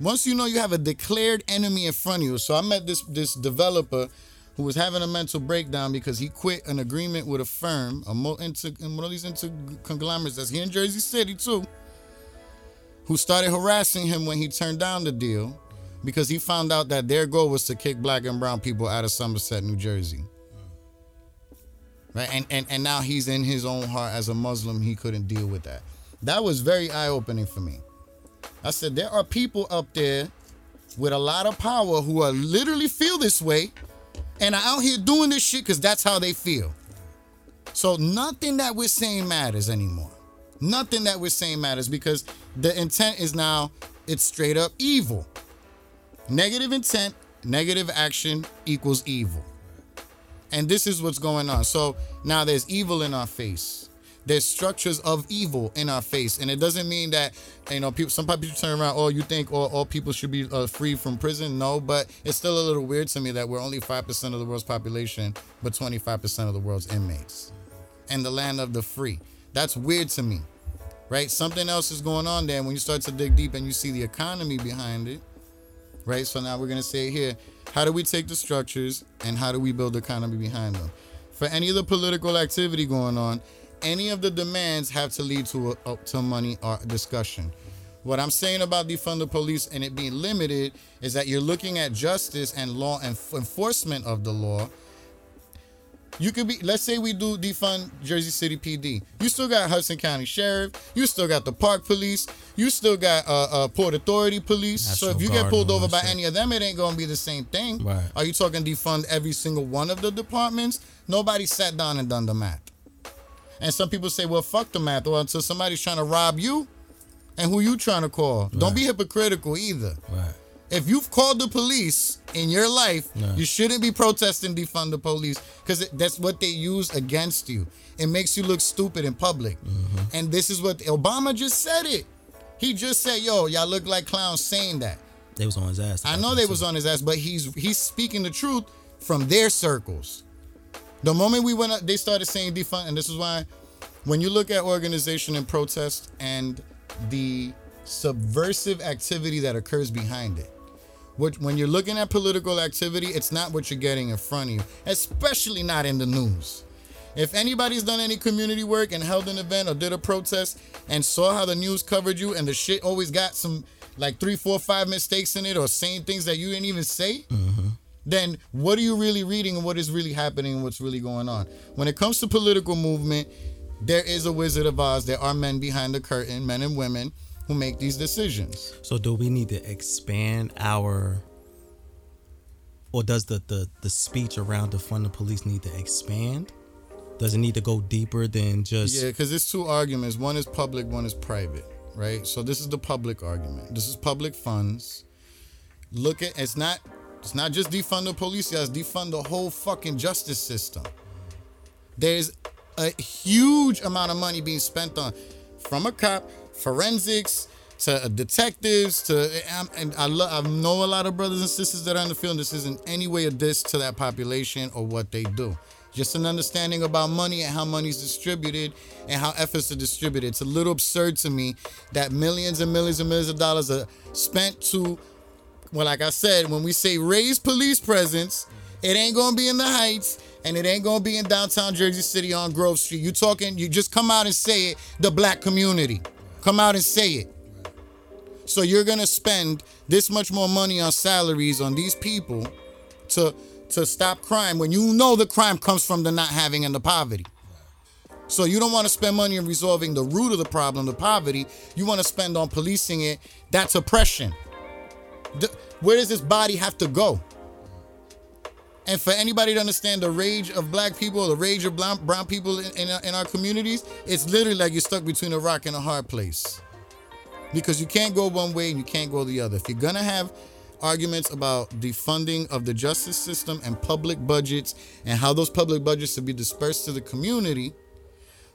Once you know you have a declared enemy in front of you. So I met this this developer who was having a mental breakdown because he quit an agreement with a firm, a mo- into, one of these into conglomerates that's here in Jersey City too, who started harassing him when he turned down the deal because he found out that their goal was to kick black and brown people out of Somerset, New Jersey. Right? And, and and now he's in his own heart as a Muslim, he couldn't deal with that. That was very eye-opening for me. I said there are people up there with a lot of power who are literally feel this way and are out here doing this shit because that's how they feel. So nothing that we're saying matters anymore. Nothing that we're saying matters because the intent is now it's straight up evil. Negative intent, negative action equals evil. And this is what's going on. So now there's evil in our face. There's structures of evil in our face, and it doesn't mean that you know people. Some people turn around. Oh, you think all, all people should be uh, free from prison? No, but it's still a little weird to me that we're only five percent of the world's population, but 25 percent of the world's inmates, and the land of the free. That's weird to me, right? Something else is going on there. When you start to dig deep and you see the economy behind it, right? So now we're gonna say here, how do we take the structures and how do we build the economy behind them? For any of the political activity going on, any of the demands have to lead to a, to money or discussion. What I'm saying about defund the police and it being limited is that you're looking at justice and law and enforcement of the law You could be. Let's say we do defund Jersey City PD. You still got Hudson County Sheriff. You still got the Park Police. You still got uh, uh Port Authority Police. so if you Guard get pulled over by any of them, it ain't gonna be the same thing. Right. Are you talking defund every single one of the departments? Nobody sat down and done the math. And some people say, well, fuck the math. Well, until somebody's trying to rob you, and who you trying to call? Don't be hypocritical either. Right. If you've called the police in your life, you shouldn't be protesting defund the police because that's what they use against you. It makes you look stupid in public. Mm-hmm. And this is what Obama just said it. He just said, "Yo, y'all look like clowns saying that." They was on his ass. I know they was on his ass, but he's he's speaking the truth from their circles. The moment we went up, they started saying defund, and this is why when you look at organization and protest and the subversive activity that occurs behind it. What, when you're looking at political activity, it's not what you're getting in front of you, especially not in the news. If anybody's done any community work and held an event or did a protest and saw how the news covered you and the shit always got some like three, four, five mistakes in it or saying things that you didn't even say, mm-hmm. Then what are you really reading and what is really happening and what's really going on? When it comes to political movement, there is a Wizard of Oz. There are men behind the curtain, men and women who make these decisions. So do we need to expand our or does the the, the speech around defund the police need to expand? Does it need to go deeper than just Yeah, because it's two arguments. One is public, one is private, right? So this is the public argument. This is public funds. Look at it's not it's not just defund the police, guys. Defund the whole fucking justice system. There's a huge amount of money being spent on from a cop, forensics to detectives to and I love I know a lot of brothers and sisters that are in the field. This isn't any way a diss to that population or what they do. Just an understanding about money and how money's distributed and how efforts are distributed. It's a little absurd to me that millions and millions and millions of dollars are spent to well, like I said, when we say raise police presence, it ain't gonna be in the Heights and it ain't gonna be in downtown Jersey City on Grove Street. You talking? You just come out and say it. The black community, come out and say it. So you're gonna spend this much more money on salaries on these people to to stop crime when you know the crime comes from the not having and the poverty. So you don't want to spend money on resolving the root of the problem, the poverty. You want to spend on policing it. That's oppression. Where does this body have to go? And for anybody to understand the rage of black people, the rage of brown, people in, in, our, communities, it's literally like you're stuck between a rock and a hard place. Because you can't go one way and you can't go the other. If you're gonna have arguments about the funding of the justice system and public budgets and how those public budgets should be dispersed to the community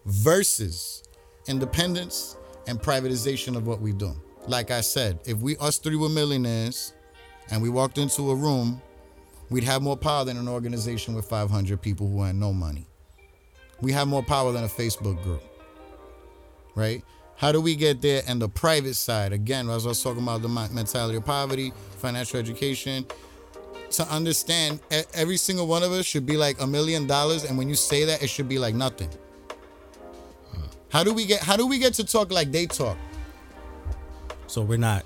versus independence and privatization of what we do. Like I said, if we us three were millionaires and we walked into a room, we'd have more power than an organization with 500 people who had no money. We have more power than a Facebook group. Right? How do we get there? And the private side, again, as I was talking about the mentality of poverty, financial education, to understand every single one of us should be like a million dollars, and when you say that, it should be like nothing. How do we get? How do we get to talk like they talk? So we're not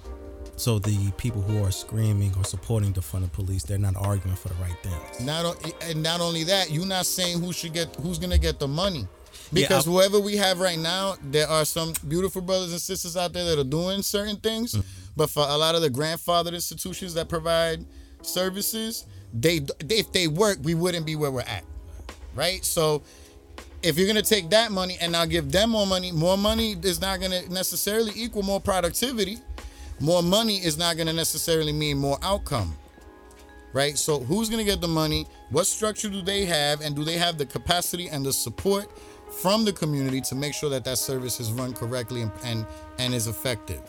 so the people who are screaming or supporting the defund the police, they're not arguing for the right things. Not and not only that, you're not saying who should get who's gonna get the money. Because I- whoever we have right now, there are some beautiful brothers and sisters out there that are doing certain things. Mm-hmm. But for a lot of the grandfathered institutions that provide services, they if they work, we wouldn't be where we're at. Right? So if you're gonna take that money and now give them more money, more money is not gonna necessarily equal more productivity. More money is not gonna necessarily mean more outcome right? So who's gonna get the money? What structure do they have, and do they have the capacity and the support from the community to make sure that that service is run correctly and and, and is effective?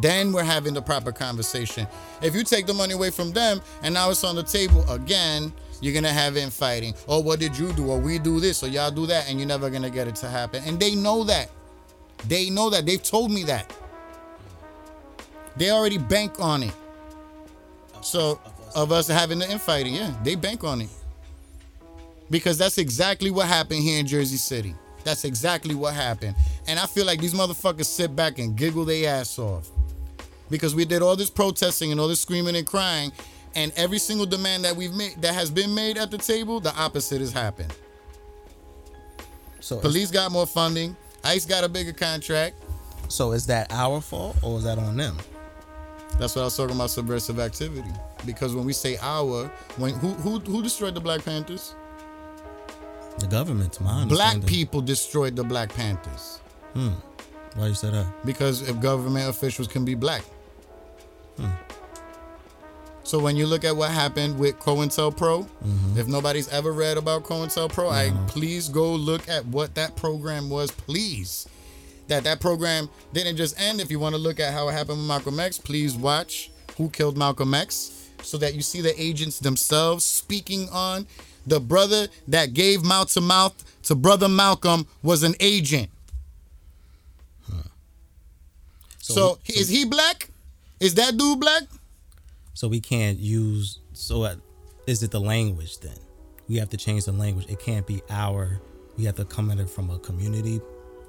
Then we're having the proper conversation. If you take the money away from them and now it's on the table again, you're gonna have infighting. Oh, what did you do? Or we do this, or y'all do that, and you're never gonna get it to happen. And they know that. They know that. They've told me that. They already bank on it. So of us having the infighting, yeah, they bank on it. Because that's exactly what happened here in Jersey City. That's exactly what happened. And I feel like these motherfuckers sit back and giggle their ass off. Because we did all this protesting and all this screaming and crying, and every single demand that we've made that has been made at the table, the opposite has happened. So Police got more funding. ICE got a bigger contract. So is that our fault or is that on them? That's what I was talking about subversive activity. Because when we say our, when who who who destroyed the Black Panthers? The government, my Black people destroyed the Black Panthers. Hmm. Why you say that? Because if government officials can be black. Hmm. So when you look at what happened with COINTELPRO, Mm-hmm. if nobody's ever read about COINTELPRO, I please go look at what that program was, please. That that program didn't just end. If you want to look at how it happened with Malcolm X, please watch Who Killed Malcolm X, so that you see the agents themselves speaking on the brother that gave mouth to mouth to brother Malcolm was an agent. So, we- is he black? Is that dude black? So we can't use. So is it the language then? We have to change the language. It can't be our. We have to come at it from a community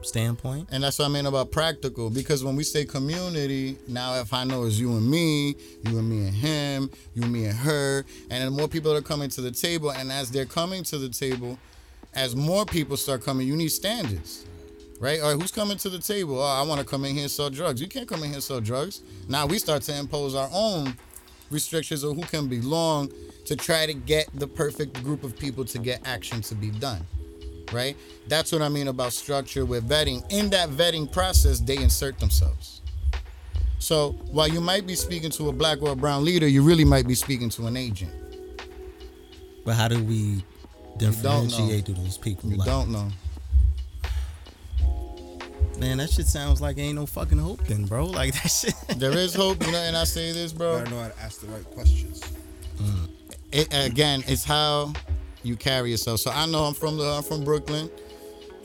standpoint. And that's what I mean about practical. Because when we say community, now if I know it's you and me, you and me and him, you and me and her, and then more people are coming to the table, and as they're coming to the table, as more people start coming, you need standards. Right? All right, who's coming to the table? Oh, I want to come in here and sell drugs. You can't come in here and sell drugs. Now we start to impose our own restrictions of who can belong to try to get the perfect group of people to get action to be done right? That's what I mean about structure with vetting. In that vetting process, they insert themselves. So while you might be speaking to a black or a brown leader, you really might be speaking to an agent. But how do we differentiate those people? You Like, don't know. Man, that shit sounds like ain't no fucking hope then, bro. <laughs> Like that shit. There is hope, you know, and I say this, bro. You gotta know how to ask the right questions. it, again, it's how you carry yourself. So I know I'm from the I'm from Brooklyn.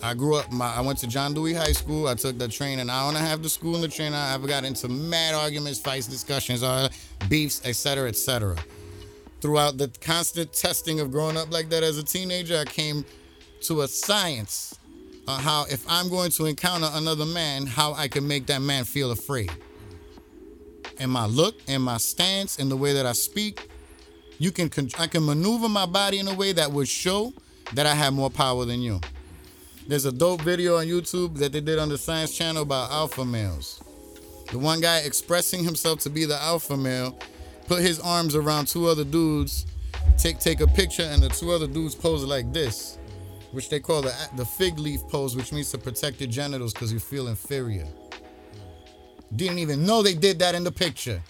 I grew up. My I went to John Dewey High School. I took the train an hour and a half to school. In the train, I ever got into mad arguments, fights, discussions, uh, beefs, etc., etc. Throughout the constant testing of growing up like that as a teenager, I came to a science on how if I'm going to encounter another man, how I can make that man feel afraid. In my look, in my stance, in the way that I speak, you can I can maneuver my body in a way that would show that I have more power than you. There's a dope video on YouTube that they did on the Science Channel about alpha males. The one guy expressing himself to be the alpha male put his arms around two other dudes, take take a picture, and the two other dudes pose like this, which they call the the fig leaf pose, which means to protect your genitals because you feel inferior. Didn't even know they did that in the picture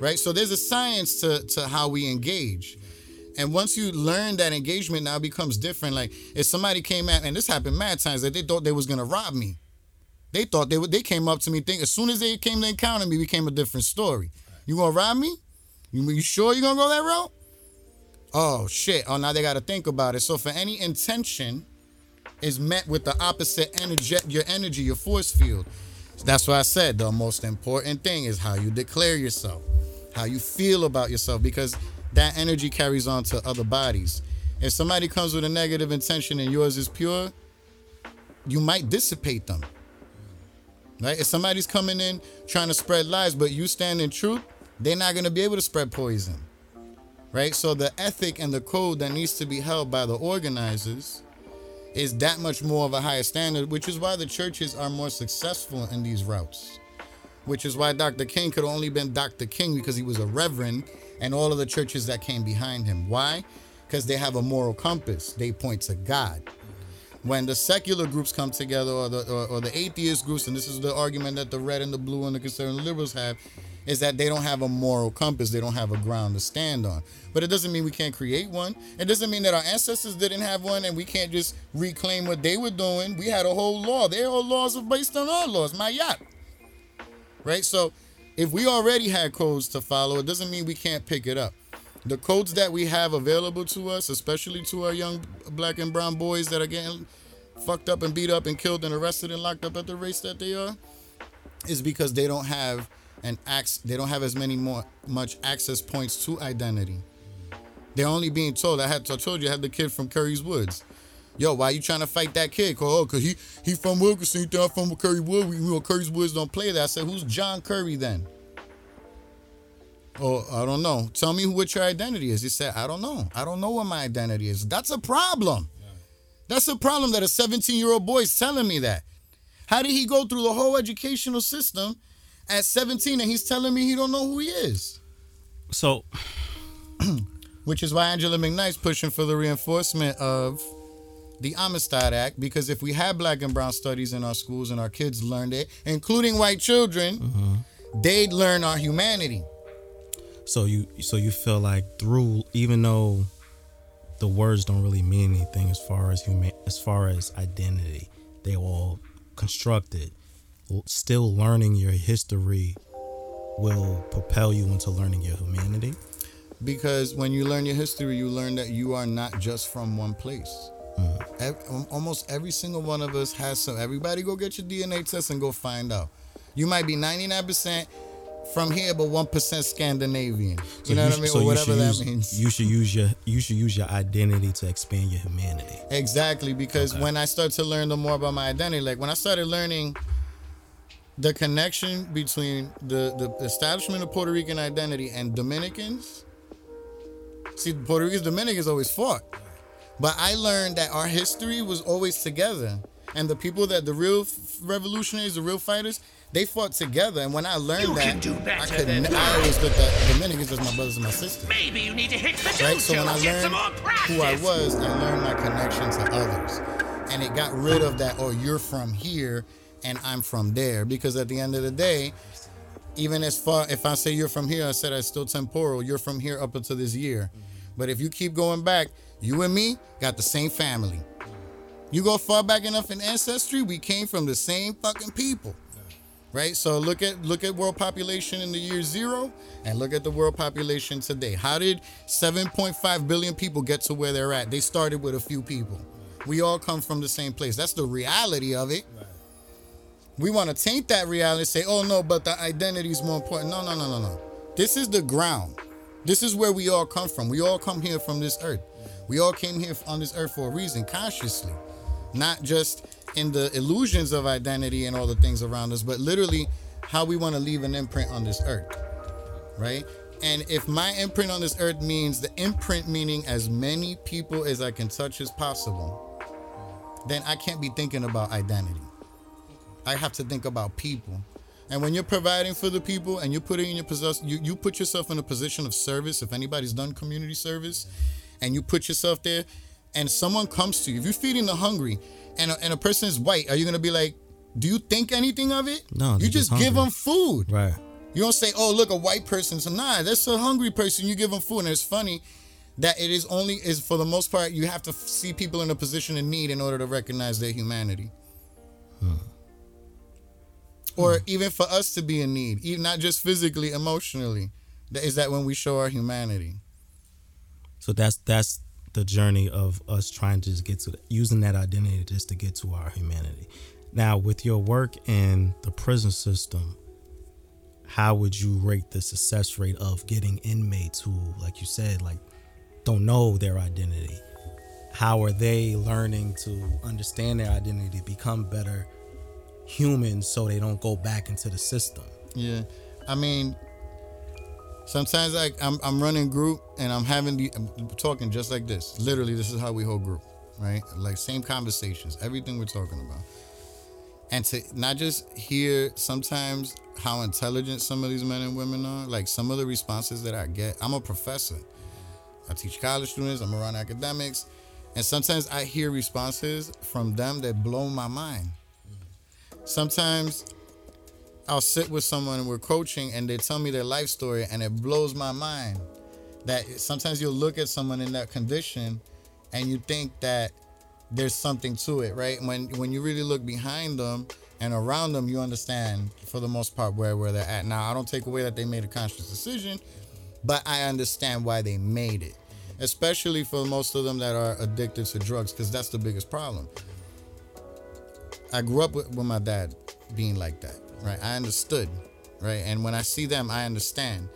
right? So there's a science to, to how we engage. And once you learn that engagement now becomes different. Like if somebody came at, and this happened mad times that they thought they was gonna rob me. They thought they would they came up to me think as soon as they came to encounter me became a different story. You gonna rob me? You, you sure you gonna go that route? Oh shit. Oh now they gotta think about it. So for any intention is met with the opposite energy, your energy, your force field. That's why I said the most important thing is how you declare yourself, how you feel about yourself, because that energy carries on to other bodies. If somebody comes with a negative intention and yours is pure, you might dissipate them. Right? If somebody's coming in trying to spread lies, but you stand in truth, they're not to be able to spread poison. Right? So the ethic and the code that needs to be held by the organizers is that much more of a higher standard, which is why the churches are more successful in these routes. Which is why Dr. King could only been Dr. King because he was a reverend and all of the churches that came behind him. Why? Because they have a moral compass. They point to God. When the secular groups come together or the or, or the atheist groups, and this is the argument that the red and the blue and the conservative liberals have, is that they don't have a moral compass. They don't have a ground to stand on. But it doesn't mean we can't create one. It doesn't mean that our ancestors didn't have one and we can't just reclaim what they were doing. We had a whole law. Their whole laws are based on our laws. Ma'at. Right? So if we already had codes to follow, it doesn't mean we can't pick it up. The codes that we have available to us, especially to our young black and brown boys that are getting fucked up and beat up and killed and arrested and locked up at the race that they are, is because they don't have an ax they don't have as many more much access points to identity. They're only being told. I had I told you I had the kid from Curry's Woods. Yo, why you trying to fight that kid? Oh, cause he he from Wilkinson, he thought I'm from Curry Wood. We you know Curry's Woods don't play that. I said, who's John Curry then? Oh, I don't know. Tell me what your identity is. He said, I don't know. I don't know what my identity is. That's a problem. That's a problem that a 17 year old boy is telling me that. How did he go through the whole educational system at 17 and he's telling me he don't know who he is? So <clears throat> Which is why Angela McKnight's pushing for the reinforcement of the Amistad Act because if we had black and brown studies in our schools and our kids learned it, including white children, mm-hmm. they'd learn our humanity. so you so you feel like through even though the words don't really mean anything as far as human as far as identity, they all constructed. Still learning your history will propel you into learning your humanity. Because when you learn your history, you learn that you are not just from one place. Hmm. Al- almost every single one of us has some. Everybody go get your DNA test and go find out. You might be 99% from here, but 1% Scandinavian. So You know what I mean? so or whatever that use, means. You should use your you should use your identity to expand your humanity. Exactly, because Okay. when I start to learn the more about my identity, like when I started learning the connection between the, the establishment of Puerto Rican identity and Dominicans, see, Puerto Ricans, Dominicans always fought. But I learned that our history was always together. And the people that the real revolutionaries, the real fighters, they fought together. And when I learned You that, I could n- I always looked at Dominicans as my brothers and my sisters Maybe you need to hit the right? So when I dojo, get some learned more practice. who I was, I learned my connection to others, and it got rid of that. Oh, you're from here, and I'm from there. Because at the end of the day, even as far if I say you're from here, I said I still temporal. You're from here up until this year. But if you keep going back, you and me got the same family. You go far back enough in ancestry, we came from the same fucking people. Right? So look at look at world population in the year zero and look at the world population today. How did 7.5 billion people get to where they're at? They started with a few people. We all come from the same place. That's the reality of it. We want to taint that reality say, oh no, but the identity is more important. No, no, no, no, no. This is the ground. This is where we all come from. We all come here from this earth. We all came here on this earth for a reason, consciously. Not just in the illusions of identity and all the things around us, but literally how we want to leave an imprint on this earth. Right? And if my imprint on this earth means the imprint meaning as many people as I can touch as possible, then I can't be thinking about identity. I have to think about people. And when you're providing for the people and you're putting in your possess you, you put yourself in a position of service, if anybody's done community service, and you put yourself there, and someone comes to you, if you're feeding the hungry and a, and a person is white, are you gonna be like, do you think anything of it? No, You just give them food. Right. You don't say, "Oh, look, a white person." So nah, that's a hungry person. You give them food, and it's funny that it is only is for the most part you have to see people in a position of need in order to recognize their humanity. Or hmm. even for us to be in need, even not just physically, emotionally, that is that when we show our humanity. So that's that's the journey of us trying to just get to using that identity just to get to our humanity. Now, with your work in the prison system, how would you rate the success rate of getting inmates who, like you said, like don't know their identity? How are they learning to understand their identity, become better humans, so they don't go back into the system? Yeah, I mean, sometimes I I'm I'm running group and I'm having the I'm talking just like this. Literally, this is how we hold group, right? Like same conversations, everything we're talking about, and to not just hear sometimes how intelligent some of these men and women are. Like some of the responses that I get. I'm a professor. I teach college students. I'm around academics, and sometimes I hear responses from them that blow my mind. Sometimes I'll sit with someone and we're coaching and they tell me their life story and it blows my mind that sometimes you'll look at someone in that condition and you think that there's something to it, right? When when you really look behind them and around them, you understand for the most part where where they're at. Now, I don't take away that they made a conscious decision, but I understand why they made it. Especially for most of them that are addicted to drugs, because that's the biggest problem. I grew up with, with my dad being like that, right? I understood, right? And when I see them, I understand.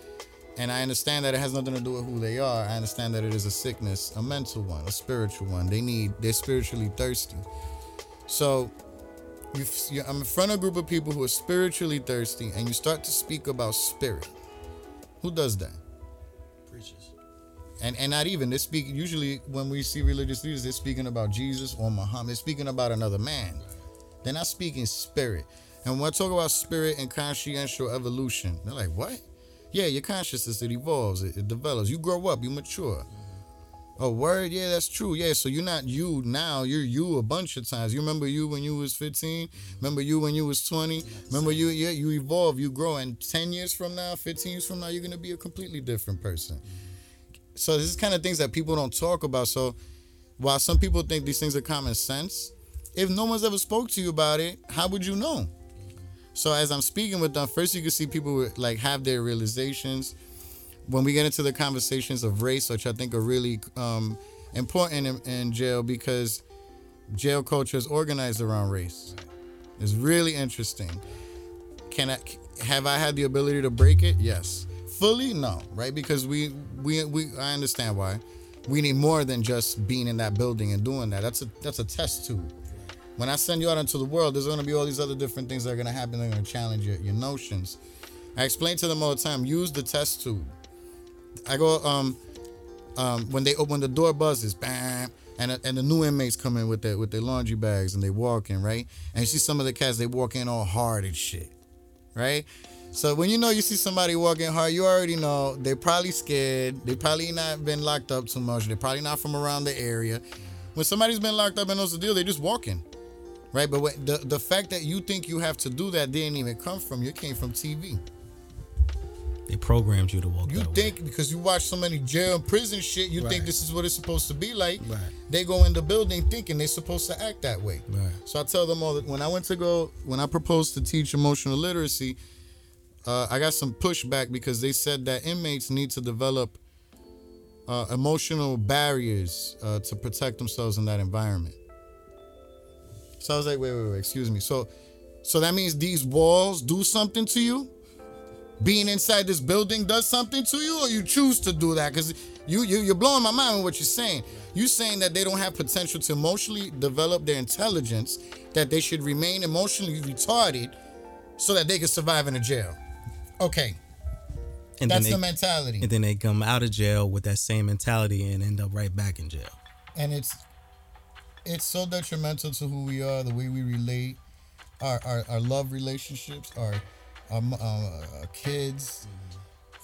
And I understand that it has nothing to do with who they are. I understand that it is a sickness, a mental one, a spiritual one. They need, they're spiritually thirsty. So you, you, I'm in front of a group of people who are spiritually thirsty, and you start to speak about spirit. Who does that? Preachers. and and not even they speak usually when we see religious leaders they're speaking about jesus or muhammad they're speaking about another man they're not speaking spirit and when i talk about spirit and consciential evolution they're like what yeah your consciousness it evolves it, it develops you grow up you mature Oh, word, yeah, that's true. Yeah, so you're not you now. You're you a bunch of times. You remember you when you was 15. Remember you when you was 20. Remember you, yeah, you evolve, you grow, and 10 years from now, 15 years from now, you're gonna be a completely different person. So this is kind of things that people don't talk about. So while some people think these things are common sense, if no one's ever spoke to you about it, how would you know? So as I'm speaking with them, first you can see people like have their realizations when we get into the conversations of race, which I think are really um, important in, in, jail because jail culture is organized around race. It's really interesting. Can I have I had the ability to break it? Yes. Fully, no, right? Because we we we I understand why. We need more than just being in that building and doing that. That's a that's a test tube. When I send you out into the world, there's gonna be all these other different things that are gonna happen. They're gonna challenge your, your notions. I explain to them all the time. Use the test tube I go um um when they open the door buzzes, bam, and and the new inmates come in with their with their laundry bags and they walk in right, and you see some of the cats they walk in all hard and shit, right. So when you know you see somebody walking hard, you already know they're probably scared. They probably not been locked up too much. They're probably not from around the area. When somebody's been locked up and knows the deal, they just walking, right? But the the fact that you think you have to do that didn't even come from you. It came from TV. They programmed you to walk. You think way. because you watch so many jail and prison shit, you right. think this is what it's supposed to be like. Right. They go in the building thinking they're supposed to act that way. Right. So I tell them all that when I went to go when I proposed to teach emotional literacy, uh, I got some pushback because they said that inmates need to develop uh, emotional barriers uh, to protect themselves in that environment. So I was like, wait, wait, wait, excuse me. So, so that means these walls do something to you? being inside this building does something to you, or you choose to do that? Because you, you you're blowing my mind with what you're saying. You're saying that they don't have potential to emotionally develop their intelligence, that they should remain emotionally retarded, so that they can survive in a jail. Okay. And That's they, the mentality. And then they come out of jail with that same mentality and end up right back in jail. And it's it's so detrimental to who we are, the way we relate, our our, our love relationships, our um, uh, kids.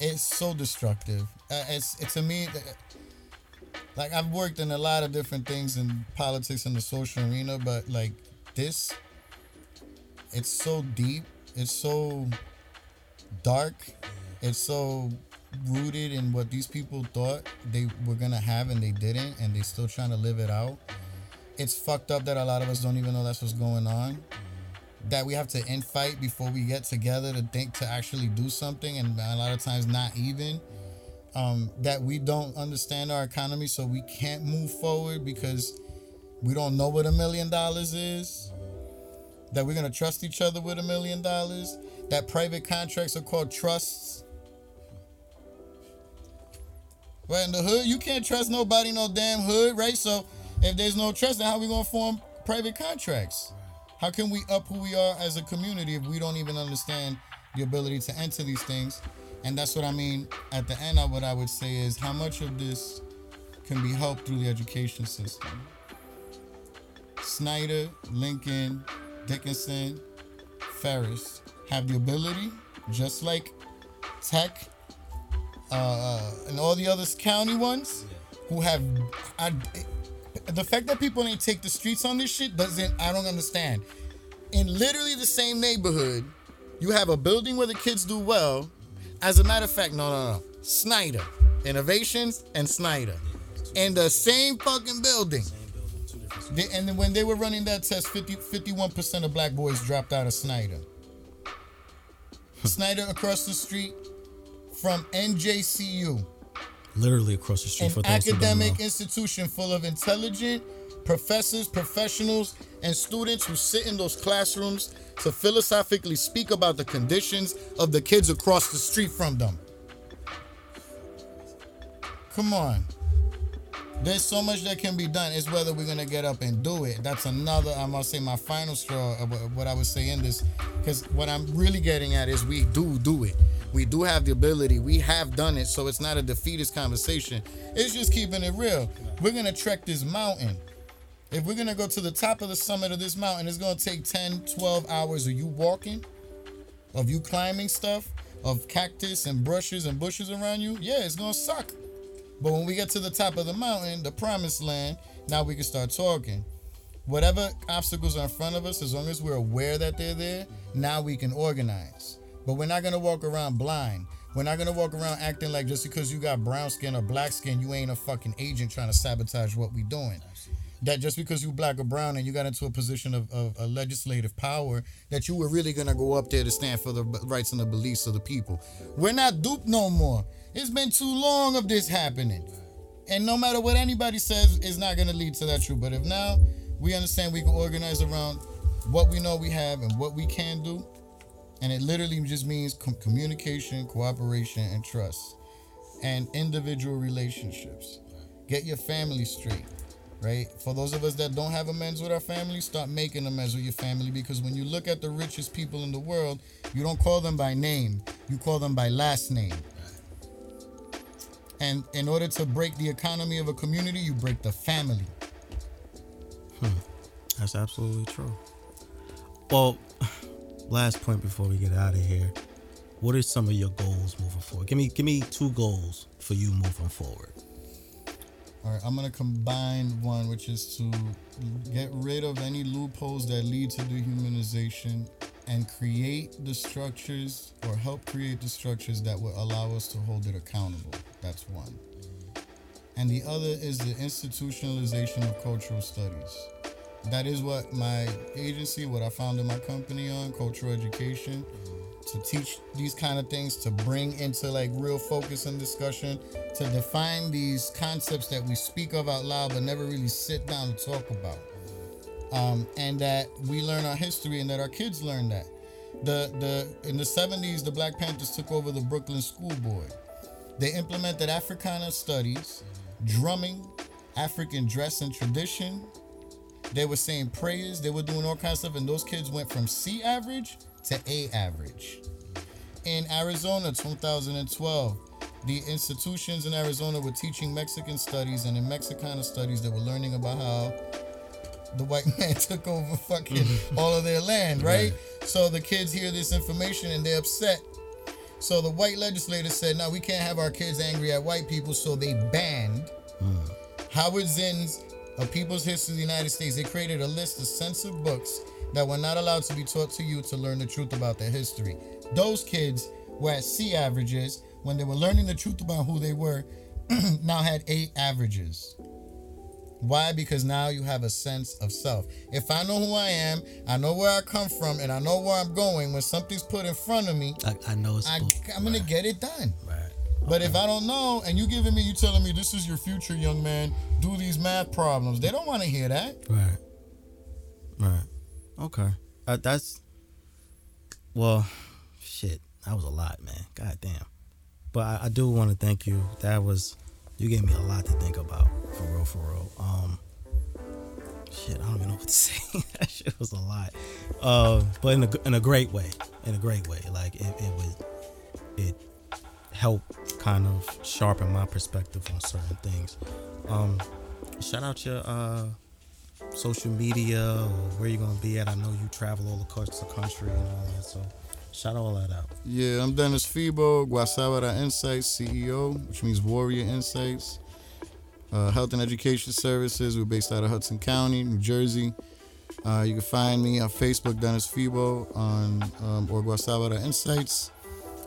It's so destructive. Uh, it's it, to me. Like I've worked in a lot of different things in politics and the social arena, but like this, it's so deep. It's so dark. It's so rooted in what these people thought they were gonna have and they didn't, and they're still trying to live it out. It's fucked up that a lot of us don't even know that's what's going on. That we have to infight before we get together to think to actually do something and a lot of times not even. Um, that we don't understand our economy so we can't move forward because we don't know what a million dollars is. That we're to trust each other with a million dollars. That private contracts are called trusts. Right in the hood? You can't trust nobody no damn hood right? So if there's no trust then how we going to form private contracts how can we up who we are as a community if we don't even understand the ability to enter these things? And that's what I mean. At the end, of what I would say is how much of this can be helped through the education system. Snyder, Lincoln, Dickinson, Ferris have the ability, just like Tech uh, uh and all the other county ones, who have. The fact that people ain't take the streets on this shit doesn't I don't understand. In literally the same neighborhood, you have a building where the kids do well. As a matter of fact, no, no, no. Snyder, Innovations, and Snyder, in the same fucking building. They, and then when they were running that test, 50, 51% of black boys dropped out of Snyder. <laughs> Snyder across the street from NJCU literally across the street. An academic institution full of intelligent professors, professionals, and students who sit in those classrooms to philosophically speak about the conditions of the kids across the street from them. Come on. There's so much that can be done. It's whether we're gonna get up and do it. That's another. I'm gonna say my final straw of what- I would say in this, because what I'm really getting at is we do do it. We do have the ability. We have done it. So it's not a defeatist conversation. It's just keeping it real. We're gonna trek this mountain. If we're gonna go to the top of the summit of this mountain, it's gonna take 10, 12 hours of you walking, of you climbing stuff, of cactus and brushes and bushes around you. Yeah, it's gonna suck. But when we get to the top of the mountain, the promised land, now we can start talking. Whatever obstacles are in front of us, as long as we're aware that they're there, now we can organize. But we're not gonna walk around blind. We're not gonna walk around acting like just because you got brown skin or black skin, you ain't a fucking agent trying to sabotage what we're doing. That just because you black or brown and you got into a position of, of a legislative power, that you were really gonna go up there to stand for the rights and the beliefs of the people. We're not duped no more. It's been too long of this happening. And no matter what anybody says, it's not gonna lead to that truth. But if now we understand we can organize around what we know we have and what we can do, and it literally just means com- communication, cooperation, and trust, and individual relationships. Get your family straight, right? For those of us that don't have amends with our family, start making amends with your family because when you look at the richest people in the world, you don't call them by name, you call them by last name. And in order to break the economy of a community, you break the family. Hmm. That's absolutely true. Well, <laughs> last point before we get out of here. What are some of your goals moving forward? Give me give me two goals for you moving forward. All right, I'm gonna combine one, which is to get rid of any loopholes that lead to dehumanization and create the structures or help create the structures that will allow us to hold it accountable. That's one. And the other is the institutionalization of cultural studies. That is what my agency, what I founded my company on, cultural education, to teach these kind of things, to bring into like real focus and discussion, to define these concepts that we speak of out loud but never really sit down to talk about. Um, and that we learn our history and that our kids learn that. The the in the 70s, the Black Panthers took over the Brooklyn School Board. They implemented Africana studies, drumming, African dress and tradition. They were saying prayers. They were doing all kinds of stuff, and those kids went from C average to A average. In Arizona, 2012, the institutions in Arizona were teaching Mexican studies, and in Mexicana studies, they were learning about how the white <laughs> man took over fucking <laughs> all of their land, right? So the kids hear this information and they're upset. So the white legislators said, "No, we can't have our kids angry at white people." So they banned Howard Zinn's A People's History of the United States. They created a list of censored books that were not allowed to be taught to you to learn the truth about their history. Those kids were at C averages when they were learning the truth about who they were. <clears throat> now had A averages. Why? Because now you have a sense of self. If I know who I am, I know where I come from, and I know where I'm going, when something's put in front of me, I, I know it's I, I'm gonna get it done. right. But if I don't know, and you giving me, you telling me this is your future, young man, do these math problems. They don't want to hear that. Right. Right. Okay. Uh, that's well, shit. That was a lot, man. God damn. But I, I do want to thank you. That was you gave me a lot to think about. For real, for real. Um. Shit, I don't even know what to <laughs> say. that shit was a lot. Uh, but in a in a great way. In a great way. Like it, it was it helped kind of sharpen my perspective on certain things. Um, shout out your uh social media or where you're gonna be at. I know you travel all across the country and all that, so shout all that out. Yeah, I'm Dennis Fibo, Guasabara Insights CEO, which means Warrior Insights. Uh, Health and Education Services. We're based out of Hudson County, New Jersey. Uh, you can find me on Facebook, Dennis Fibo, on um, or Guasabara Insights.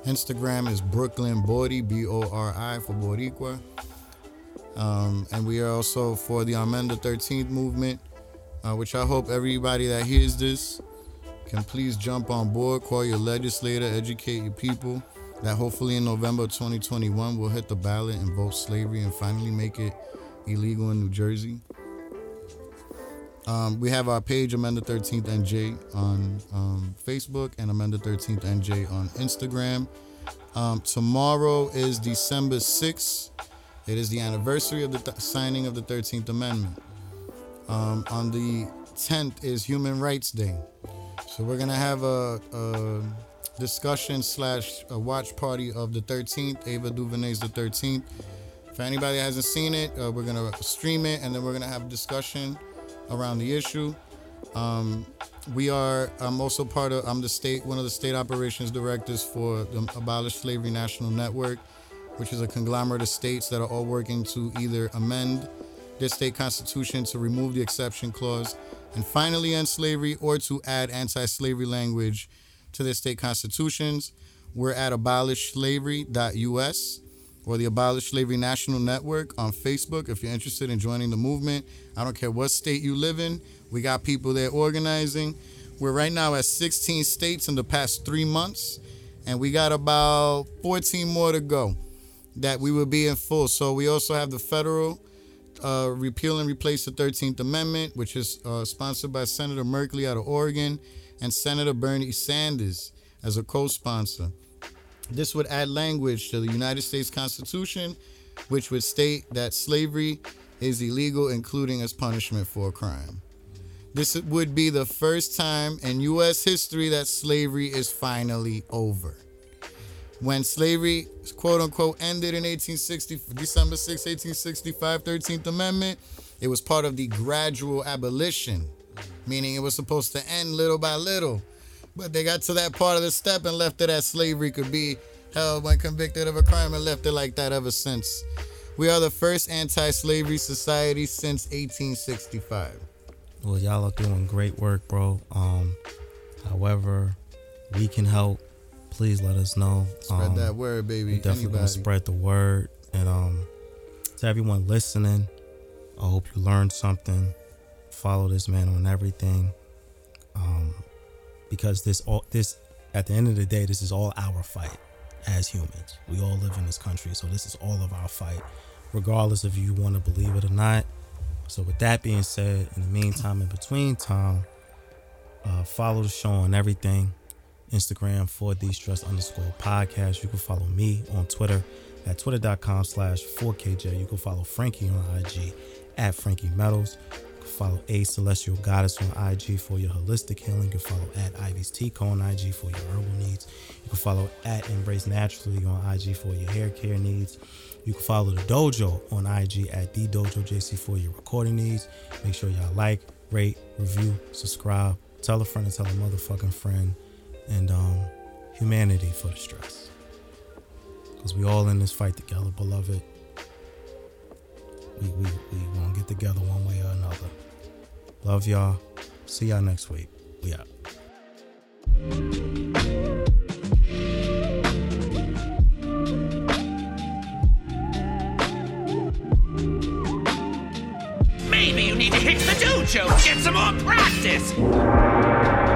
Instagram is Brooklyn Bori, B O R I for Boricua. Um, and we are also for the Amenda 13th movement, uh, which I hope everybody that hears this can please jump on board, call your legislator, educate your people. That hopefully in November 2021 we'll hit the ballot and vote slavery and finally make it illegal in New Jersey. Um, we have our page Amenda 13th NJ on um, Facebook and Amenda 13th NJ on Instagram. Um, tomorrow is December 6th, It is the anniversary of the th- signing of the 13th Amendment. Um, on the 10th is Human Rights Day. So we're gonna have a, a discussion slash a watch party of the 13th, Ava DuVernay's the 13th. If anybody hasn't seen it, uh, we're gonna stream it and then we're gonna have a discussion around the issue. Um, we are. I'm also part of. I'm the state, one of the state operations directors for the Abolish Slavery National Network, which is a conglomerate of states that are all working to either amend their state constitution to remove the exception clause and finally end slavery, or to add anti-slavery language to their state constitutions. We're at abolishslavery.us or the Abolish Slavery National Network on Facebook if you're interested in joining the movement. I don't care what state you live in, we got people there organizing. We're right now at 16 states in the past three months, and we got about 14 more to go that we will be in full. So we also have the federal uh, repeal and replace the 13th Amendment, which is uh, sponsored by Senator Merkley out of Oregon and Senator Bernie Sanders as a co sponsor. This would add language to the United States Constitution, which would state that slavery is illegal, including as punishment for a crime. This would be the first time in U.S. history that slavery is finally over. When slavery, quote unquote, ended in 1860, December 6, 1865, 13th Amendment, it was part of the gradual abolition, meaning it was supposed to end little by little. But they got to that part of the step and left it as slavery could be held when convicted of a crime and left it like that ever since. We are the first anti slavery society since 1865. Well, y'all are doing great work, bro. Um, however, we can help. Please let us know. Spread Um, that word, baby. we definitely gonna spread the word. And um, to everyone listening, I hope you learned something. Follow this man on everything. Um, because this all this at the end of the day, this is all our fight as humans. We all live in this country, so this is all of our fight, regardless if you want to believe it or not. So with that being said, in the meantime, in between time, uh, follow the show on everything. Instagram for the stress underscore podcast. You can follow me on Twitter at twitter.com slash 4KJ. You can follow Frankie on IG at Frankie Metals. You can follow A Celestial Goddess on IG for your holistic healing. You can follow at Ivy's Tico on IG for your herbal needs. You can follow at Embrace Naturally on IG for your hair care needs. You can follow the dojo on IG at the dojo JC for your recording needs. Make sure y'all like, rate, review, subscribe, tell a friend and tell a motherfucking friend, and um, humanity for the stress. Because we all in this fight together, beloved. We, we, we gonna get together one way or another. Love y'all. See y'all next week. We out. Maybe you need to hit the dojo get some more practice.